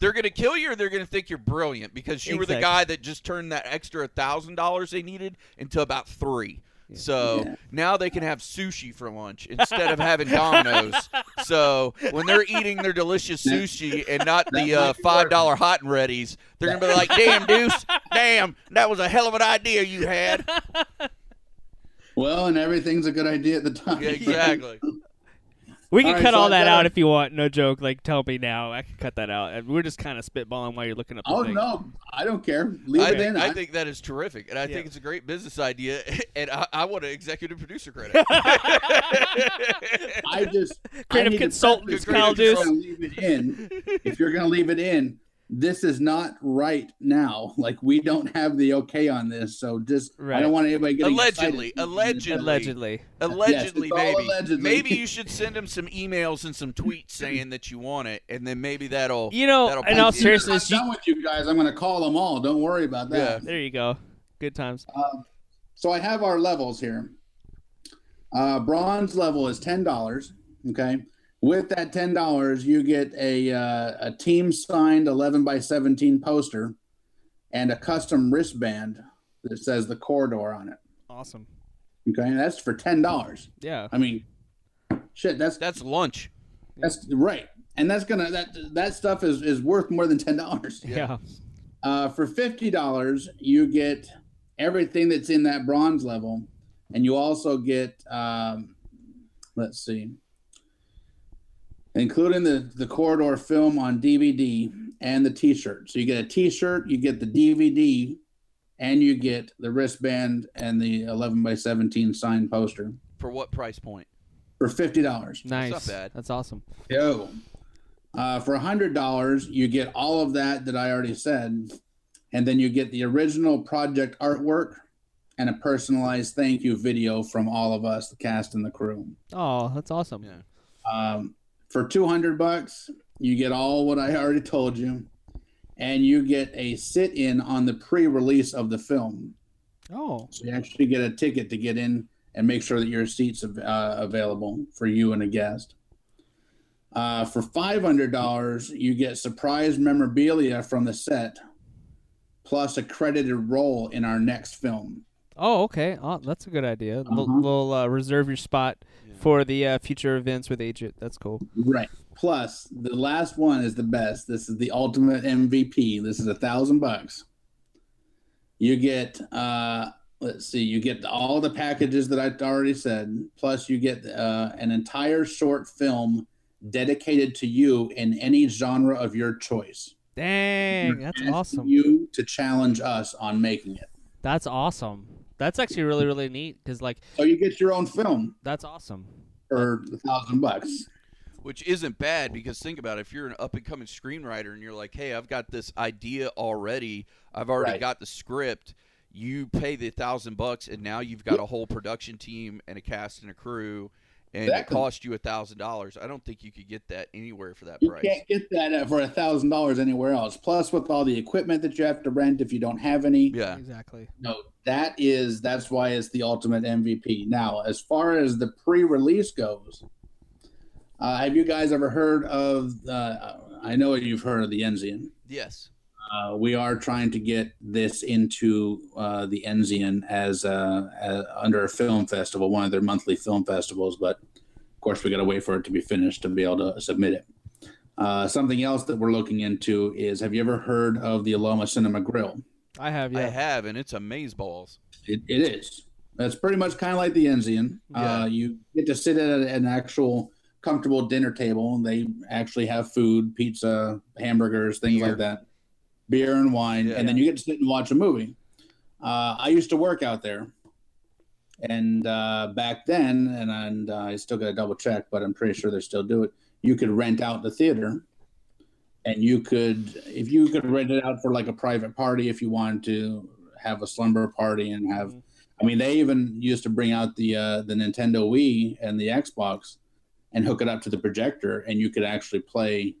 they're gonna kill you or they're gonna think you're brilliant because you were the guy that just turned that extra thousand dollars they needed into about three. So Yeah. now they can have sushi for lunch instead of having Domino's. so when they're eating their delicious sushi and not the uh, five dollar hot and readies, they're gonna be like, "Damn, Deuce, damn, that was a hell of an idea you had." well, and everything's a good idea at the time. Yeah, exactly. We can All right, cut so all I've that got out if you want. No joke. Like, tell me now. I can cut that out. We're just kind of spitballing while you're looking up the Oh thing. no, I don't care. Leave I it think, in. I I- think that is terrific, and I Yeah. think it's a great business idea, and I, I want an executive producer credit. I just I Creative need to consultant Kyle Deuce. leave it in. If you're going to leave it in, this is not right now. Like we don't have the okay on this, so just right. I don't want anybody getting Allegedly, excited. allegedly. Allegedly. Allegedly, Yes, maybe. allegedly. Maybe you should send him some emails and some tweets saying that you want it, and then maybe that'll. You know, that'll in put all you- I'm seriousness, you, done with you guys. I'm going to call them all. Don't worry about that. Yeah. There you go. Good times. So I have our levels here. Uh, bronze level is ten dollars. Okay, with that ten dollars, you get a uh, a team signed eleven by seventeen poster and a custom wristband that says the corridor on it. Awesome. Okay, that's for ten dollars. Yeah. I mean, shit, that's That's lunch. that's right, and that's gonna that that stuff is is worth more than ten dollars. Yeah. Uh, for fifty dollars, you get everything that's in that bronze level, and you also get, um, let's see, including the the corridor film on DVD and the T-shirt. So you get a T-shirt, you get the DVD, and you get the wristband and the eleven by seventeen signed poster For what price point? for fifty dollars. Nice. not bad. That's awesome. Yo. Uh, for hundred dollars, you get all of that that I already said, and then you get the original project artwork and a personalized thank you video from all of us, the cast and the crew. Oh, that's awesome. Yeah. Um, for two hundred bucks, you get all what I already told you, and you get a sit-in on the pre-release of the film. Oh, So you actually get a ticket to get in and make sure that your seat's uh, available for you and a guest. Uh, for five hundred dollars, you get surprise memorabilia from the set, plus a credited role in our next film. oh, okay. Oh, that's a good idea. We'll, Uh-huh. we'll uh, reserve your spot for the uh, future events with Agiatt. That's cool. Right. Plus, the last one is the best. This is the ultimate MVP. This is a thousand bucks. You get, uh, let's see, you get all the packages that I already said. Plus, you get uh, an entire short film dedicated to you in any genre of your choice. Dang, that's awesome. You to challenge us on making it. That's awesome. That's actually really really neat because like So you get your own film that's awesome. for a thousand bucks. Which isn't bad because think about it. If you're an up and coming screenwriter and you're like, hey, I've got this idea already, I've already Right. got the script. You pay the thousand bucks, and now you've got a whole production team and a cast and a crew, and it Exactly. cost you a thousand dollars. I don't think you could get that anywhere for that You price. You can't get that uh, for a thousand dollars anywhere else. Plus, with all the equipment that you have to rent if you don't have any, Yeah, Exactly. no, that is that's why it's the ultimate MVP. Now, as far as the pre-release goes, uh, have you guys ever heard of? Uh, I know you've heard of the Enzian. yes. Uh, we are trying to get this into uh, the Enzian as, uh, as under a film festival, one of their monthly film festivals. But of course, we got to wait for it to be finished to be able to submit it. Uh, something else that we're looking into is: Have you ever heard of the Aloma Cinema Grill? I have Yeah. I have, and it's amaze balls. It, it is. That's pretty much kind of like the Enzian. Yeah. Uh, you get to sit at an actual comfortable dinner table. and They actually have food, pizza, hamburgers, things Beer. like that, beer and wine, Yeah. and then you get to sit and watch a movie. Uh, I used to work out there, and uh, back then, and, and uh, I still got to double check, but I'm pretty sure they still do it. You could rent out the theater, and you could, if you could rent it out for like a private party, if you wanted to have a slumber party and have I mean, they even used to bring out the uh, the Nintendo Wii and the Xbox and hook it up to the projector, and you could actually play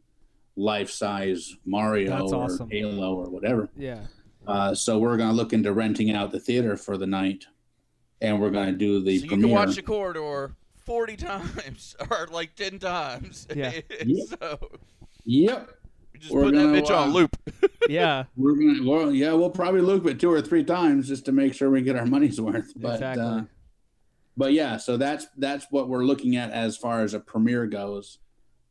life size Mario That's or awesome. Halo or whatever. Yeah. Uh, so we're going to look into renting out the theater for the night, and we're going to do the so you premiere. can watch the corridor forty times or like ten times. Yeah. so yep, you just We're put that gonna, bitch on uh, loop. Yeah. we're gonna. Well, yeah, we'll probably loop it two or three times just to make sure we get our money's worth. But exactly. uh, but yeah, so that's that's what we're looking at as far as a premiere goes.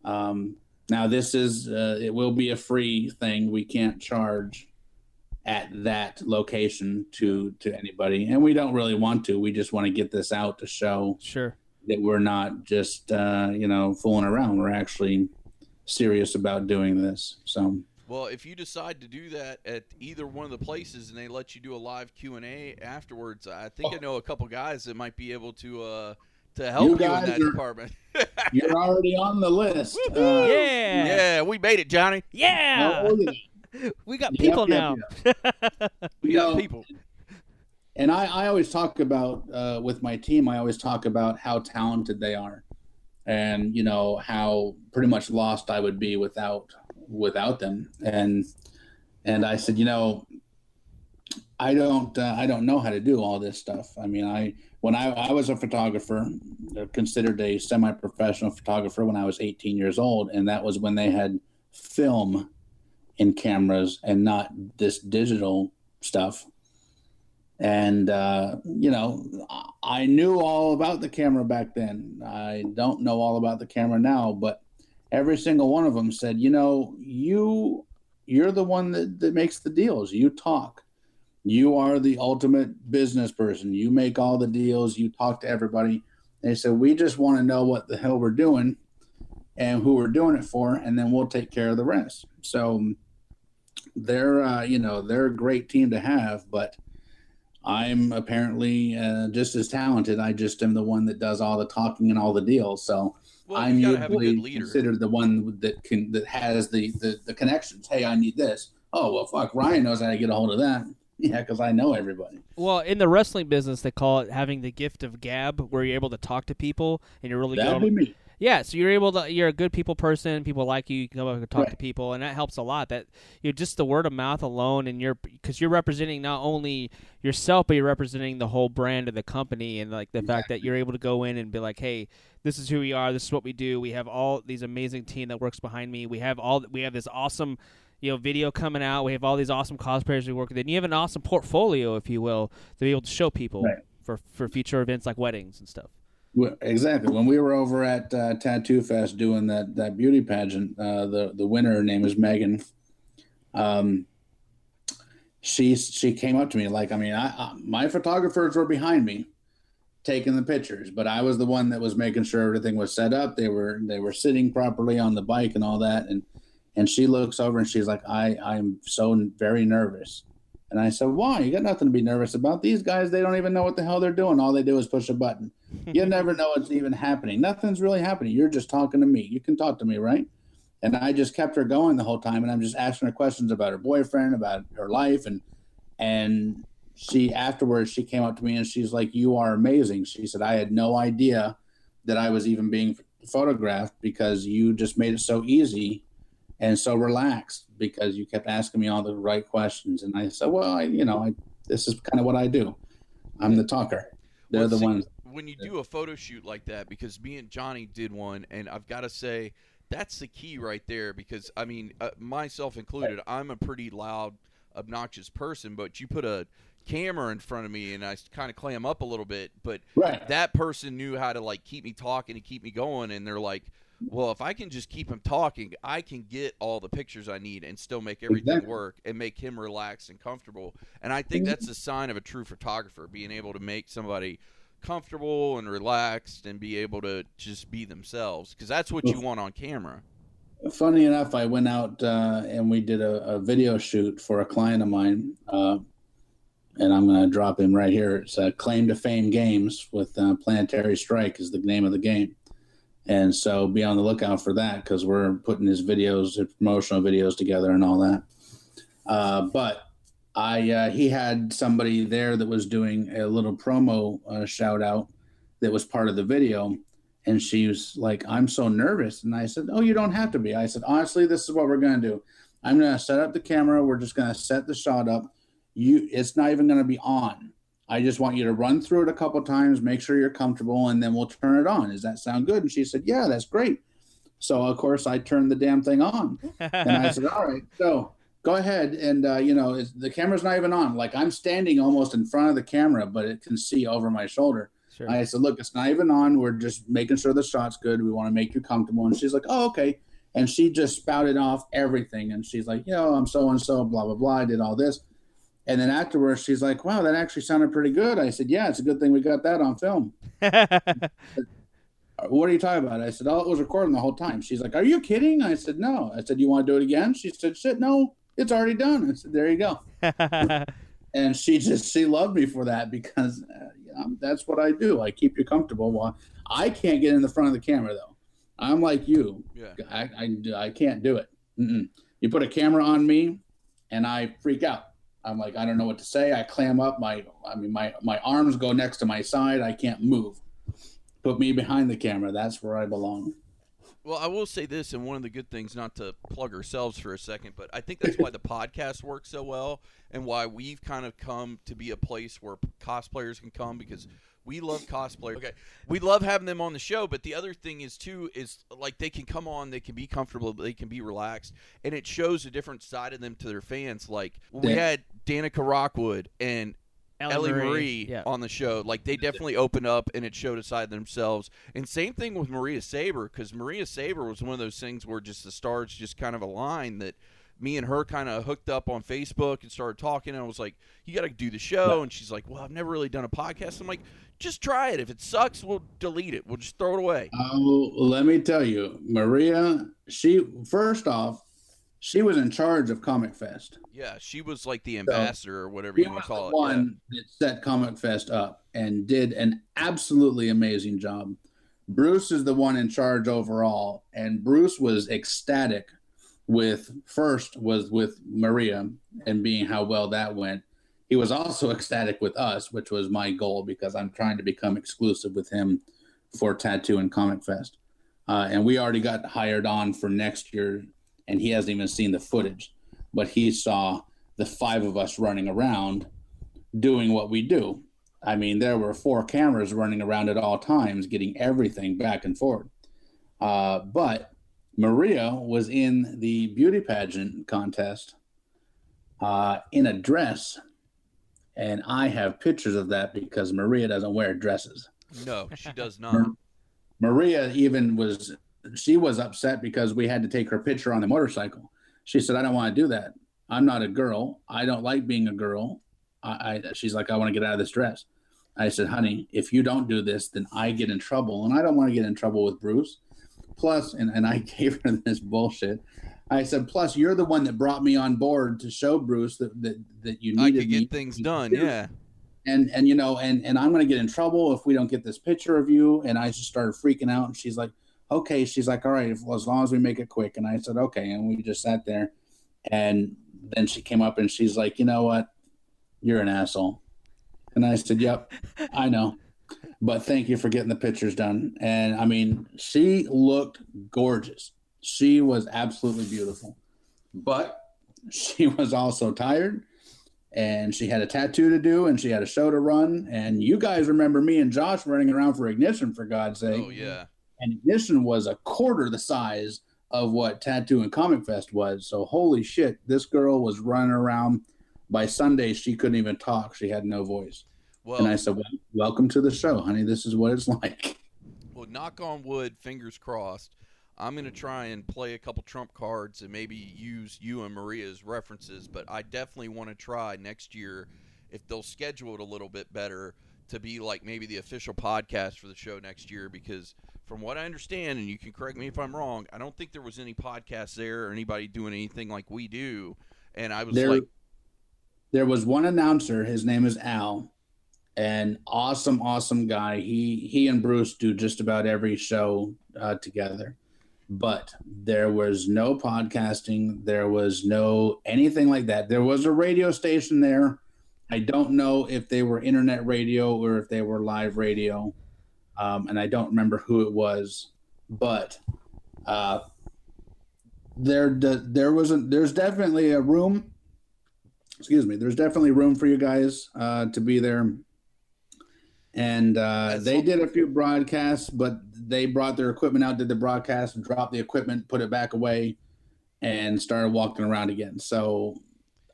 Um, now this is uh, it will be a free thing. We can't charge at that location to to anybody, and we don't really want to. We just want to get this out to show sure. that we're not just uh, you know fooling around. We're actually serious about doing this. So Well, if you decide to do that at either one of the places and they let you do a live Q and A afterwards, I think I know a couple guys that might be able to uh, to help you, in guys that are- department. you're already on the list. Uh, Yeah. yeah, we made it, Johnny. Yeah. we got Yep, people yep, now. We You got know, people. And I, I always talk about uh, with my team. I always talk about how talented they are, and you know how pretty much lost I would be without without them. And and I said, you know, I don't uh, I don't know how to do all this stuff. I mean, I when I, I was a photographer, uh, considered a semi-professional photographer when I was 18 years old, and that was when they had film in cameras and not this digital stuff. And uh, you know i knew all about the camera back then. I don't know all about the camera now but every single one of them said you know you you're the one that, that makes the deals. You talk you are the ultimate business person you make all the deals you talk to everybody they said we just want to know what the hell we're doing and who we're doing it for and then we'll take care of the rest so they're uh, you know they're a great team to have but I'm apparently uh, just as talented. I just am the one that does all the talking and all the deals. So Well, I'm you gotta have a usually considered the one that can that has the, the the connections. Hey, I need this. Oh well, fuck. Ryan knows how to get a hold of that. Yeah, because I know everybody. Well, in the wrestling business, they call it having the gift of gab, where you're able to talk to people and you're really good. That'd on- be me. Yeah, so you're able to. You're a good people person. People like you. You can go up and talk to people, and that helps a lot. That you're just the word of mouth alone, and you're because you're representing not only yourself, but you're representing the whole brand of the company, and like the fact that you're able to go in and be like, hey, this is who we are. This is what we do. We have all these amazing team that works behind me. We have all. We have this awesome. You know, video coming out. We have all these awesome cosplayers we work with, and you have an awesome portfolio, if you will, to be able to show people Right. for for future events like weddings and stuff. Well, Exactly. When we were over at uh, Tattoo Fest doing that that beauty pageant, uh, the the winner her name is Megan. Um, she she came up to me like I mean I, I my photographers were behind me, taking the pictures, but I was the one that was making sure everything was set up. They were they were sitting properly on the bike and all that, and and she looks over and she's like I I'm so very nervous. And I said, "Why? You got nothing to be nervous about. These guys, they don't even know what the hell they're doing. All they do is push a button. You never know what's even happening. Nothing's really happening. You're just talking to me. You can talk to me, right?" And I just kept her going the whole time, and I'm just asking her questions about her boyfriend, about her life, and and she afterwards she came up to me and she's like, "You are amazing." She said, "I had no idea that I was even being photographed because you just made it so easy and so relaxed because you kept asking me all the right questions." And I said, "Well, I, you know, I this is kind of what I do. I'm the talker. They're Well, the see, ones." when you do a photo shoot like that because me and Johnny did one and I've got to say that's the key right there because I mean uh, myself included I'm a pretty loud obnoxious person but you put a camera in front of me and I kind of clam up a little bit but Right. that person knew how to like keep me talking and keep me going and they're like well if I can just keep him talking I can get all the pictures I need and still make everything Exactly. work and make him relaxed and comfortable and I think that's a sign of a true photographer being able to make somebody comfortable and relaxed and be able to just be themselves because that's what you want on camera funny enough, I went out uh, and we did a, a video shoot for a client of mine, uh, and I'm going to drop him right here. It's uh, Claim to Fame Games with uh, Planetary Strike is the name of the game, and so be on the lookout for that because we're putting his videos, his promotional videos together and all that. Uh, but I uh, he had somebody there that was doing a little promo uh, shout out that was part of the video and she was like, I'm so nervous. And I said, Oh, you don't have to be. I said, Honestly, this is what we're going to do. I'm going to set up the camera. We're just going to set the shot up. You, it's not even going to be on. I just want you to run through it a couple times, make sure you're comfortable, and then we'll turn it on. Does that sound good? And she said, Yeah, that's great. So, of course, I turned the damn thing on. And I said, All right, so go ahead. And, uh, you know, it's, the camera's not even on. Like I'm standing almost in front of the camera, but it can see over my shoulder. Sure. I said, look, it's not even on. We're just making sure the shot's good. We want to make you comfortable. And she's like, oh, okay. And she just spouted off everything. And she's like, you know, I'm so and so, blah, blah, blah. I did all this. And then afterwards, she's like, wow, that actually sounded pretty good. I said, yeah, it's a good thing we got that on film. "Uh, What are you talking about? I said, oh, it was recording the whole time. She's like, are you kidding? I said, no. I said, you want to do it again? She said, shit, no, it's already done. I said, there you go and she just she loved me for that because uh, you know, that's what I do. I keep you comfortable. Well, I can't get in the front of the camera though. I'm like you. yeah I I, I can't do it. Mm-mm. You put a camera on me, and I freak out. I'm like, I don't know what to say. I clam up. My, I mean, my my arms go next to my side. I can't move. Put me behind the camera. That's where I belong. Well, I will say this, and one of the good things, not to plug ourselves for a second, but I think that's why the podcast works so well, and why we've kind of come to be a place where cosplayers can come because we love cosplay. Okay, we love having them on the show, but the other thing is too is like they can come on, they can be comfortable, they can be relaxed, and it shows a different side of them to their fans. Like we Yeah. had Danica Rockwood and Ellie Marie, Yeah. on the show. Like they definitely opened up and it showed a side of themselves. And same thing with Maria Saber because Maria Saber was one of those things where just the stars just kind of aligned that me and her kind of hooked up on Facebook and started talking. And I was like, "You got to do the show." And she's like, "Well, I've never really done a podcast." I'm like, "Just try it. If it sucks, we'll delete it. We'll just throw it away." Oh, let me tell you, Maria. She first off, she was in charge of Comic Fest. Yeah, she was like the ambassador or whatever you want to call the it. one that set Comic Fest up and did an absolutely amazing job. Bruce is the one in charge overall, and Bruce was ecstatic with first was with Maria and being how well that went. He was also ecstatic with us, which was my goal because I'm trying to become exclusive with him for Tattoo and Comic Fest. Uh, and we already got hired on for next year, and he hasn't even seen the footage, but he saw the five of us running around doing what we do. I mean, there were four cameras running around at all times, getting everything back and forth. Uh, but Maria was in the beauty pageant contest uh, in a dress, and I have pictures of that because Maria doesn't wear dresses. No, she does not. Maria even was she was upset because we had to take her picture on the motorcycle. She said, "I don't want to do that. I'm not a girl. I don't like being a girl." I, I she's like, "I want to get out of this dress." I said, "Honey, if you don't do this, then I get in trouble, and I don't want to get in trouble with Bruce." Plus, and, and I gave her this bullshit. I said, "Plus, you're the one that brought me on board to show Bruce that that, that you I needed could me get things done. do Yeah. and and you know and and i'm going to get in trouble if we don't get this picture of you and i just started freaking out and she's like okay she's like all right if, as long as we make it quick. And i said okay. And we just sat there. And then she came up and she's like you know what? You're an asshole. And i said yep i know. But thank you for getting the pictures done. And i mean she looked gorgeous. She was absolutely beautiful. But she was also tired. And she had a tattoo to do and she had a show to run. And you guys remember me and josh running around for ignition for god's sake. Oh yeah. And ignition was a quarter the size of what tattoo and comic fest was. So holy shit this girl was running around. By sunday she couldn't even talk. She had no voice. Well, and i said well, welcome to the show honey. This is what it's like. Well, knock on wood, fingers crossed. I'm going to try and play a couple trump cards and maybe use you and Maria's references, but I definitely want to try next year if they'll schedule it a little bit better to be like maybe the official podcast for the show next year because from what I understand and you can correct me if I'm wrong, I don't think there was any podcast there or anybody doing anything like we do. And I was there, like there was one announcer. His name is Al, an awesome, awesome guy. He he and Bruce do just about every show uh, together. But there was no podcasting. There was no anything like that. There was a radio station there. I don't know if they were internet radio or if they were live radio, um, and I don't remember who it was. But uh, there, there was a, there's definitely a room excuse me there's definitely room for you guys uh, to be there and uh, they did a few broadcasts but they brought their equipment out did the broadcast dropped the equipment put it back away and started walking around again so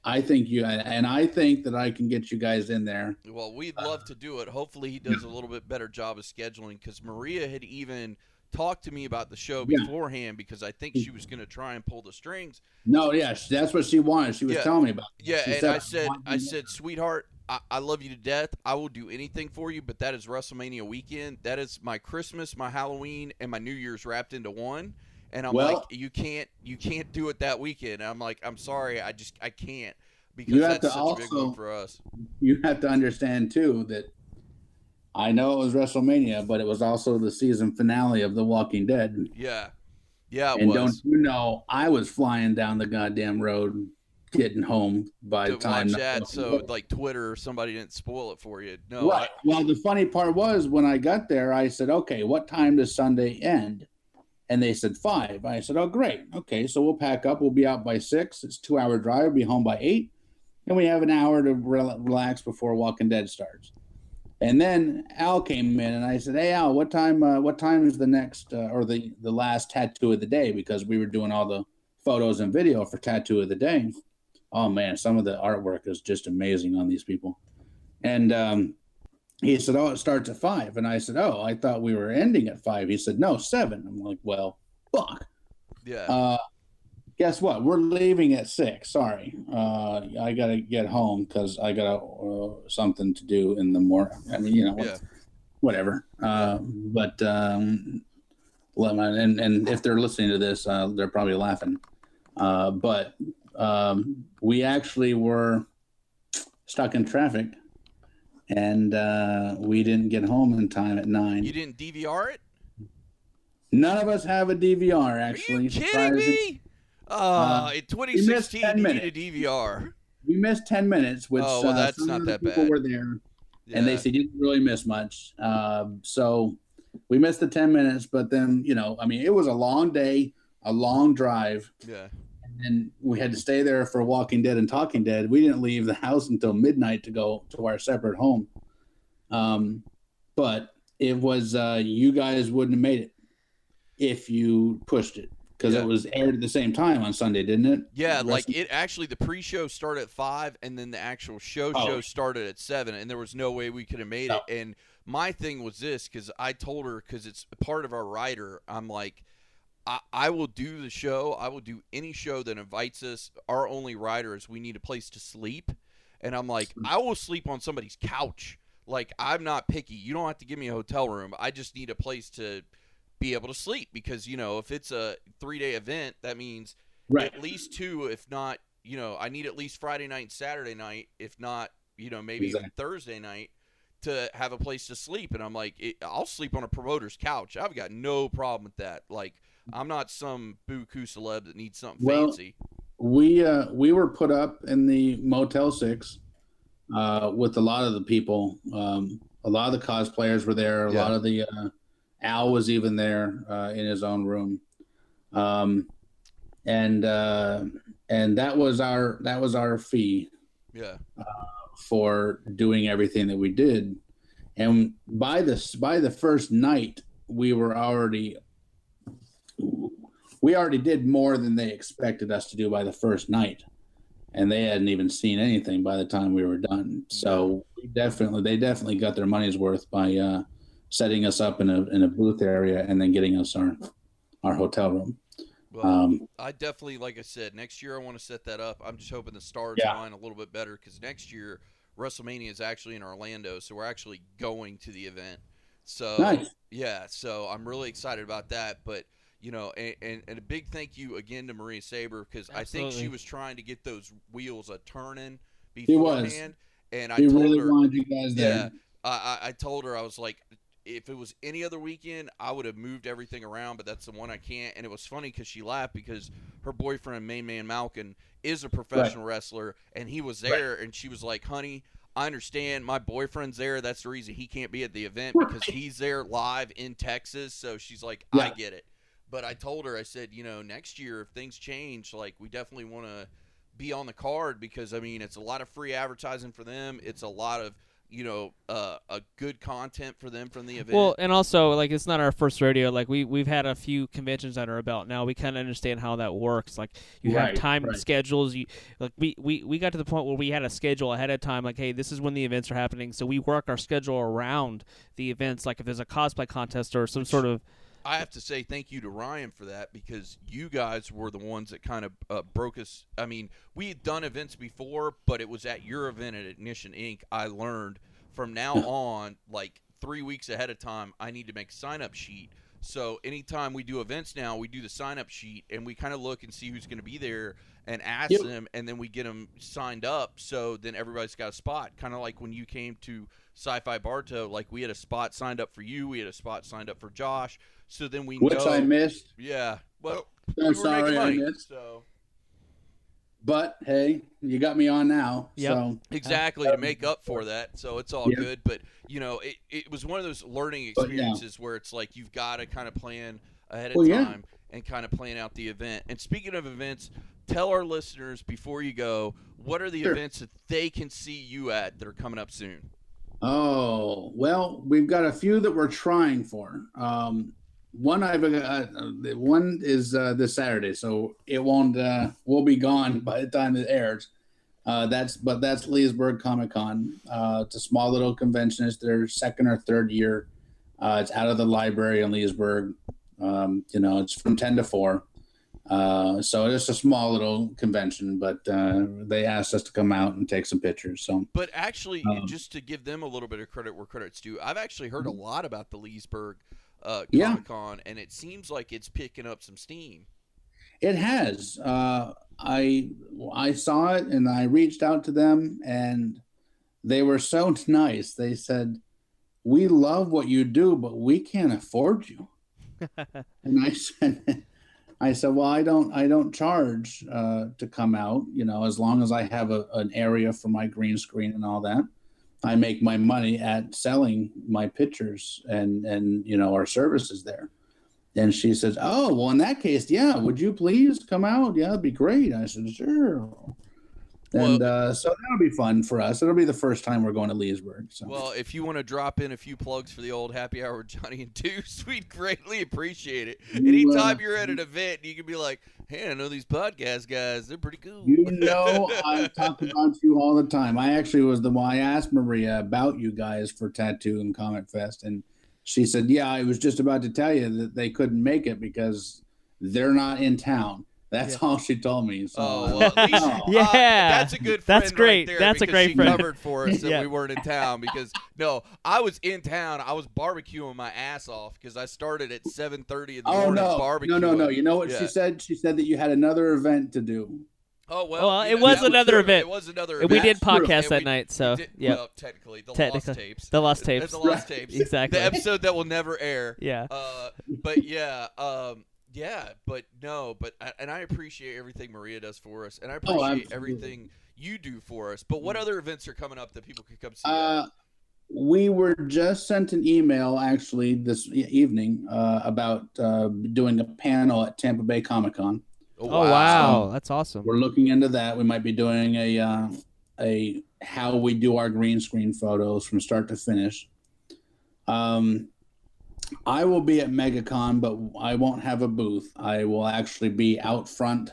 i think you and i think that i can get you guys in there Well, we'd uh, love to do it. Hopefully, he does a little bit better job of scheduling because Maria had even talked to me about the show Yeah. beforehand because I think she was going to try and pull the strings. no yeah that's what she wanted she was Yeah. telling me about it. Yeah, She and I said, want I said, sweetheart, I, I love you to death. I will do anything for you, but that is WrestleMania weekend. That is my Christmas, my Halloween, and my New Year's wrapped into one. And I'm Well- like, you can't, you can't do it that weekend. And I'm like, I'm sorry, I just, I can't because You have that's to such a big one for us. you have to understand too that I know it was WrestleMania, but it was also the season finale of The Walking Dead. Yeah, yeah, it and was. don't you know, I was flying down the goddamn road getting home by to the time. watch that, so like Twitter or somebody didn't spoil it for you. No, right. Well, the funny part was when I got there, I said, "Okay, what time does Sunday end?" And they said five. I said, "Oh, great. Okay, so we'll pack up. We'll be out by six. It's a two-hour drive. We'll be home by eight, and we have an hour to rel relax before Walking Dead starts." And then Al came in, and I said, "Hey, Al, what time? Uh, what time is the next uh, or the the last tattoo of the day?" Because we were doing all the photos and video for tattoo of the day. Oh man, some of the artwork is just amazing on these people. And um, he said, "Oh, it starts at five. And I said, "Oh, I thought we were ending at five. He said, "No, seven. I'm like, "Well, fuck." yeah, Uh, guess what? We're leaving at six. Sorry, uh, I gotta get home because I got uh, something to do in the morning. I mean, you know, yeah, whatever. Uh, but um, and and if they're listening to this, uh, they're probably laughing. Uh, but um, we actually were stuck in traffic, and uh, we didn't get home in time at nine. you didn't DVR it? None of us have a DVR. Are Actually, you kidding me? Uh, in 2016, 10 you need a DVR. We missed ten minutes, which Oh, well, uh, that's some not that people bad. were there. Yeah. and they said you didn't really miss much. Um, so we missed the 10 minutes, but then, you know, I mean, it was a long day, a long drive, yeah, and we had to stay there for Walking Dead and Talking Dead. We didn't leave the house until midnight to go to our separate home. Um, but it was, uh, you guys wouldn't have made it if you pushed it because Yeah. it was aired at the same time on Sunday, didn't it? yeah. Like it actually, the pre-show started at five, and then the actual show Oh. show started at seven, and there was no way we could have made No. it. And my thing was this because I told her because it's part of our writer. I'm like. I, I will do the show. I will do any show that invites us. Our only rider is we need a place to sleep. And I'm like, mm. I will sleep on somebody's couch. Like, I'm not picky. You don't have to give me a hotel room. I just need a place to be able to sleep because, you know, if it's a three day event, that means right. at least two, if not, you know, I need at least Friday night and Saturday night, if not, you know, maybe even Exactly. Thursday night to have a place to sleep. And I'm like, it, I'll sleep on a promoter's couch. I've got no problem with that. Like, I'm not some buku celeb that needs something Well, fancy. we uh we were put up in the motel six uh with a lot of the people um a lot of the cosplayers were there a Yeah. lot of the uh al was even there uh in his own room um and uh and that was our that was our fee Yeah. for doing everything that we did and by this by the first night we were already we already did more than they expected us to do by the first night and they hadn't even seen anything by the time we were done so we definitely they definitely got their money's worth by uh setting us up in a in a booth area and then getting us our our hotel room Well, um I definitely, like I said, next year I want to set that up. I'm just hoping the stars Yeah. line a little bit better because next year WrestleMania is actually in Orlando, so we're actually going to the event. So nice yeah, so I'm really excited about that. But you know, and, and, and a big thank you again to Maria Saber because I think she was trying to get those wheels a turning beforehand. And I told really her, wanted you guys yeah, there I, I I told her I was like, if it was any other weekend, I would have moved everything around, but that's the one I can't. And it was funny because she laughed because her boyfriend, Main Man Malkin, is a professional wrestler, and he was there, and she was like, "Honey, I understand. My boyfriend's there. That's the reason he can't be at the event because he's there live in Texas." So she's like, "I Yeah. get it." But I told her, I said, you know, next year if things change, like we definitely want to be on the card because I mean it's a lot of free advertising for them. It's a lot of you know uh, a good content for them from the event. Well, and also like it's not our first rodeo. Like we we've had a few conventions under our belt now. We kind of understand how that works. Like you have time right. schedules. You like we, we we got to the point where we had a schedule ahead of time. Like hey, this is when the events are happening. So we work our schedule around the events. Like if there's a cosplay contest or some sort of I have to say thank you to Ryan for that because you guys were the ones that kind of uh, broke us. I mean, we had done events before, but it was at your event at Ignition Inc. I learned from now on, like three weeks ahead of time, I need to make a sign up sheet. So anytime we do events now, we do the sign up sheet and we kind of look and see who's going to be there and ask Yep. them, and then we get them signed up. So then everybody's got a spot. Kind of like when you came to Sci-Fi Bartow, like we had a spot signed up for you, we had a spot signed up for Josh. So then we which know. I missed. Yeah. Well, I'm we sorry making I missed. So but hey, you got me on now. Yep. So Exactly to make up for that, so it's all Yeah. good. But you know, it, it was one of those learning But, yeah. experiences where it's like you've got to kind of plan ahead of Well, yeah. time and kind of plan out the event. And speaking of events, tell our listeners before you go, what are the Sure. events that they can see you at that are coming up soon? Oh well, we've got a few that we're trying for. Um, one I've uh, one is uh, this Saturday, so it won't. Uh, we'll be gone by the time it airs. Uh, that's but that's Leesburg Comic Con. Uh, it's a small little convention. It's their second or third year. Uh, it's out of the library in Leesburg. Um, you know, it's from ten to four. Uh, so it's a small little convention, but uh, they asked us to come out and take some pictures. So But actually, Um, just to give them a little bit of credit where credit's due, I've actually heard a lot about the Leesburg uh, Yeah. Comic Con, and it seems like it's picking up some steam. It has. Uh, I I saw it and I reached out to them and they were so nice. They said, "We love what you do, but we can't afford you." and I said, "I said, well, I don't I don't charge uh, to come out. You know, as long as I have a, an area for my green screen and all that." I make my money at selling my pictures and and you know our services there. And she says, "Oh, well, in that case, yeah. Would you please come out? Yeah, that'd be great." I said, "Sure." And uh, so that'll be fun for us. It'll be the first time we're going to Leesburg. So. Well, if you want to drop in a few plugs for the old happy hour with Johnny and Deuce, we'd greatly appreciate it. You, uh, Anytime you're at an event, you can be like, "Hey, I know these podcast guys; they're pretty cool." you know, I talk about you all the time. I actually was the one I asked Maria about you guys for Tattoo and Comic Fest, and she said, "Yeah, I was just about to tell you that they couldn't make it because they're not in town." That's all she told me. So, Oh, well, at least, Oh. uh, Yeah. that's a good. Friend That's great. Right there That's a great she friend. covered for us that Yeah. we weren't in town because no, I was in town. I was barbecuing my ass off because I started at seven thirty in the Oh morning no, barbecuing. no, no, no! You know what Yeah. she said? She said that you had another event to do. Oh well, Well, it know, was that another true. event. It was another. And we did podcast that we- night, so Did- yeah, Well, technically, the Technically. lost tapes. the lost tapes. The lost tapes. Exactly. The episode that will never air. yeah. Uh, but yeah, um, yeah, but no, but and I appreciate everything Maria does for us, and I appreciate Oh, everything you do for us. But what other events are coming up that people can come see? Uh, we were just sent an email actually this evening uh, about uh, doing a panel at Tampa Bay Comic Con. Oh wow, that's awesome. We're looking into that. We might be doing a uh, a how we do our green screen photos from start to finish. Um, I will be at MegaCon, but I won't have a booth. I will actually be out front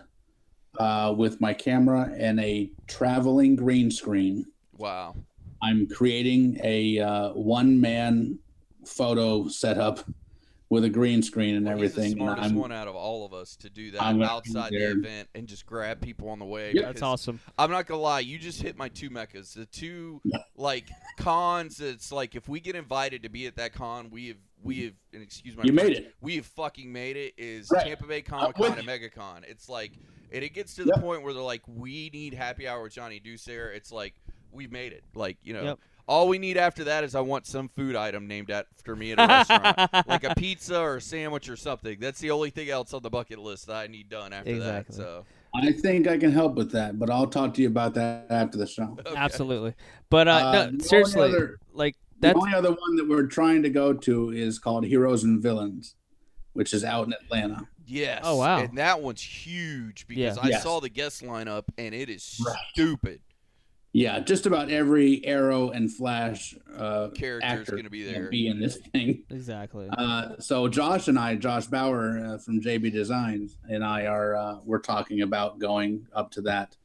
uh, with my camera and a traveling green screen. Wow. I'm creating a uh, one man photo setup with a green screen and Well, he's everything. the and smartest I'm- one out of all of us to do that I'm outside the event and just grab people on the way. Yep. That's awesome. I'm not gonna lie, you just hit my two meccas. The two like cons. It's like if we get invited to be at that con, we have we have and excuse my You made it. We have fucking made it. Is Right. Tampa Bay Comic with Con and MegaCon. It's like and it gets to the Yep. point where they're like, we need happy hour with Johnny Deuce there. It's like we've made it. Like you know. Yep. All we need after that is I want some food item named after me at a restaurant, like a pizza or a sandwich or something. That's the only thing else on the bucket list that I need done after Exactly. that. So I think I can help with that, but I'll talk to you about that after the show. okay. Absolutely. But uh, Uh, no, only seriously, other- like The only other one that we're trying to go to is called Heroes and Villains, which is out in Atlanta. Yes. Oh, wow. And that one's huge because Yeah. I Yes. saw the guest lineup and it is Right. stupid. Yeah, just about every Arrow and Flash uh, Character's actor gonna be there. Be in this thing. exactly. Uh, so Josh and I, Josh Bauer uh, from JB Dezigns, and I are uh, we're talking about going up to that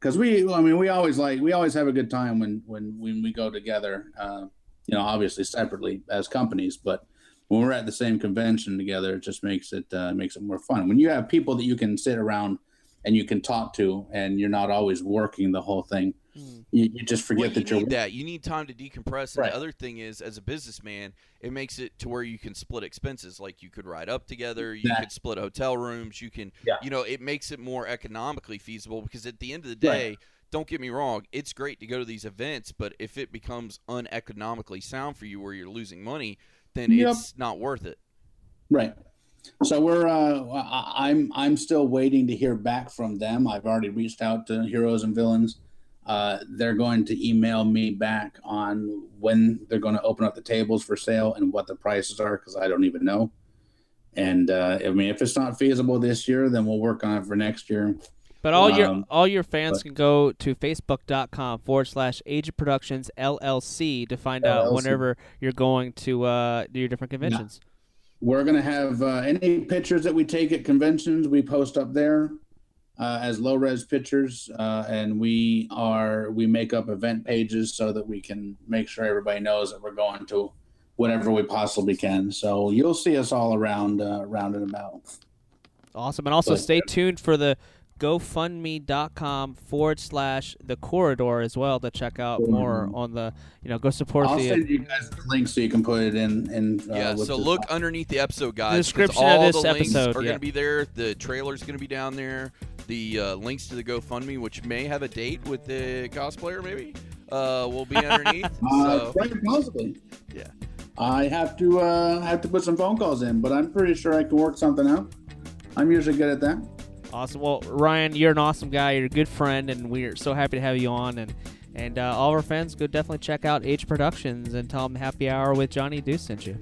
because we, I mean, we always like we always have a good time when when when we go together. Uh, you know, obviously separately as companies, but when we're at the same convention together, it just makes it uh, makes it more fun. When you have people that you can sit around and you can talk to, and you're not always working the whole thing, Mm. you, you just forget well, you that you're need that. You need time to decompress. And Right. the other thing is, as a businessman, it makes it to where you can split expenses. Like you could ride up together, you Exactly. could split hotel rooms, you can, Yeah. you know, it makes it more economically feasible. Because at the end of the Right. Don't get me wrong, it's great to go to these events, but if it becomes uneconomically sound for you, where you're losing money, then Yep. it's not worth it. Right. So we're uh, I'm I'm still waiting to hear back from them. I've already reached out to Heroes and Villains. Uh, they're going to email me back on when they're going to open up the tables for sale and what the prices are because I don't even know. And uh, I mean, if it's not feasible this year, then we'll work on it for next year. But all your Um, all your fans but- can go to facebook.com forward slash Agiatt Productions LLC to find out whenever you're going to uh, do your different conventions. We're going to have uh, any pictures that we take at conventions, we post up there uh, as low res pictures, uh, and we are we make up event pages so that we can make sure everybody knows that we're going to whatever we possibly can. So you'll see us all around uh, around and about. Awesome. And also But- stay tuned for the GoFundMe.com forward slash the corridor as well to check out more on the, you know, go support I'll the. send you guys the link so you can put it in. in uh, Yeah, so the- look underneath the episode, guys. 'cause description of all this the links episode, are yeah. going to be there. The trailer's going to be down there. The uh, links to the GoFundMe, which may have a date with the cosplayer, maybe, uh, will be underneath. Uh, so, quite possibly. Yeah. I have to uh, have to put some phone calls in, but I'm pretty sure I can work something out. I'm usually good at that. Awesome. Well, Ryan, you're an awesome guy. You're a good friend, and we're so happy to have you on. And and uh, all of our fans, go definitely check out H Productions and tell them Happy Hour with Johnny Deuce sent you.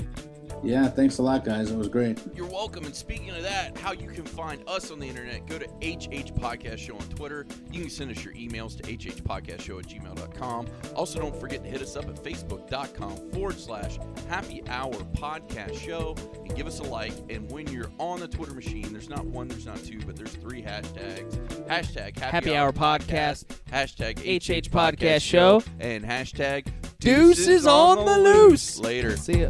Yeah, thanks a lot, guys. It was great. You're welcome. And speaking of that, how you can find us on the internet, go to HH Podcast Show on Twitter. You can send us your emails to hhpodcastshow at gmail.com. Also, don't forget to hit us up at facebook.com forward slash happy hour podcast show and give us a like. And when you're on the Twitter machine, there's not one, there's not two, but there's three hashtags. Hashtag Happy, Happy Hour Podcast, hashtag HH Podcast Show, and hashtag Deuces on the loose. Later. See ya.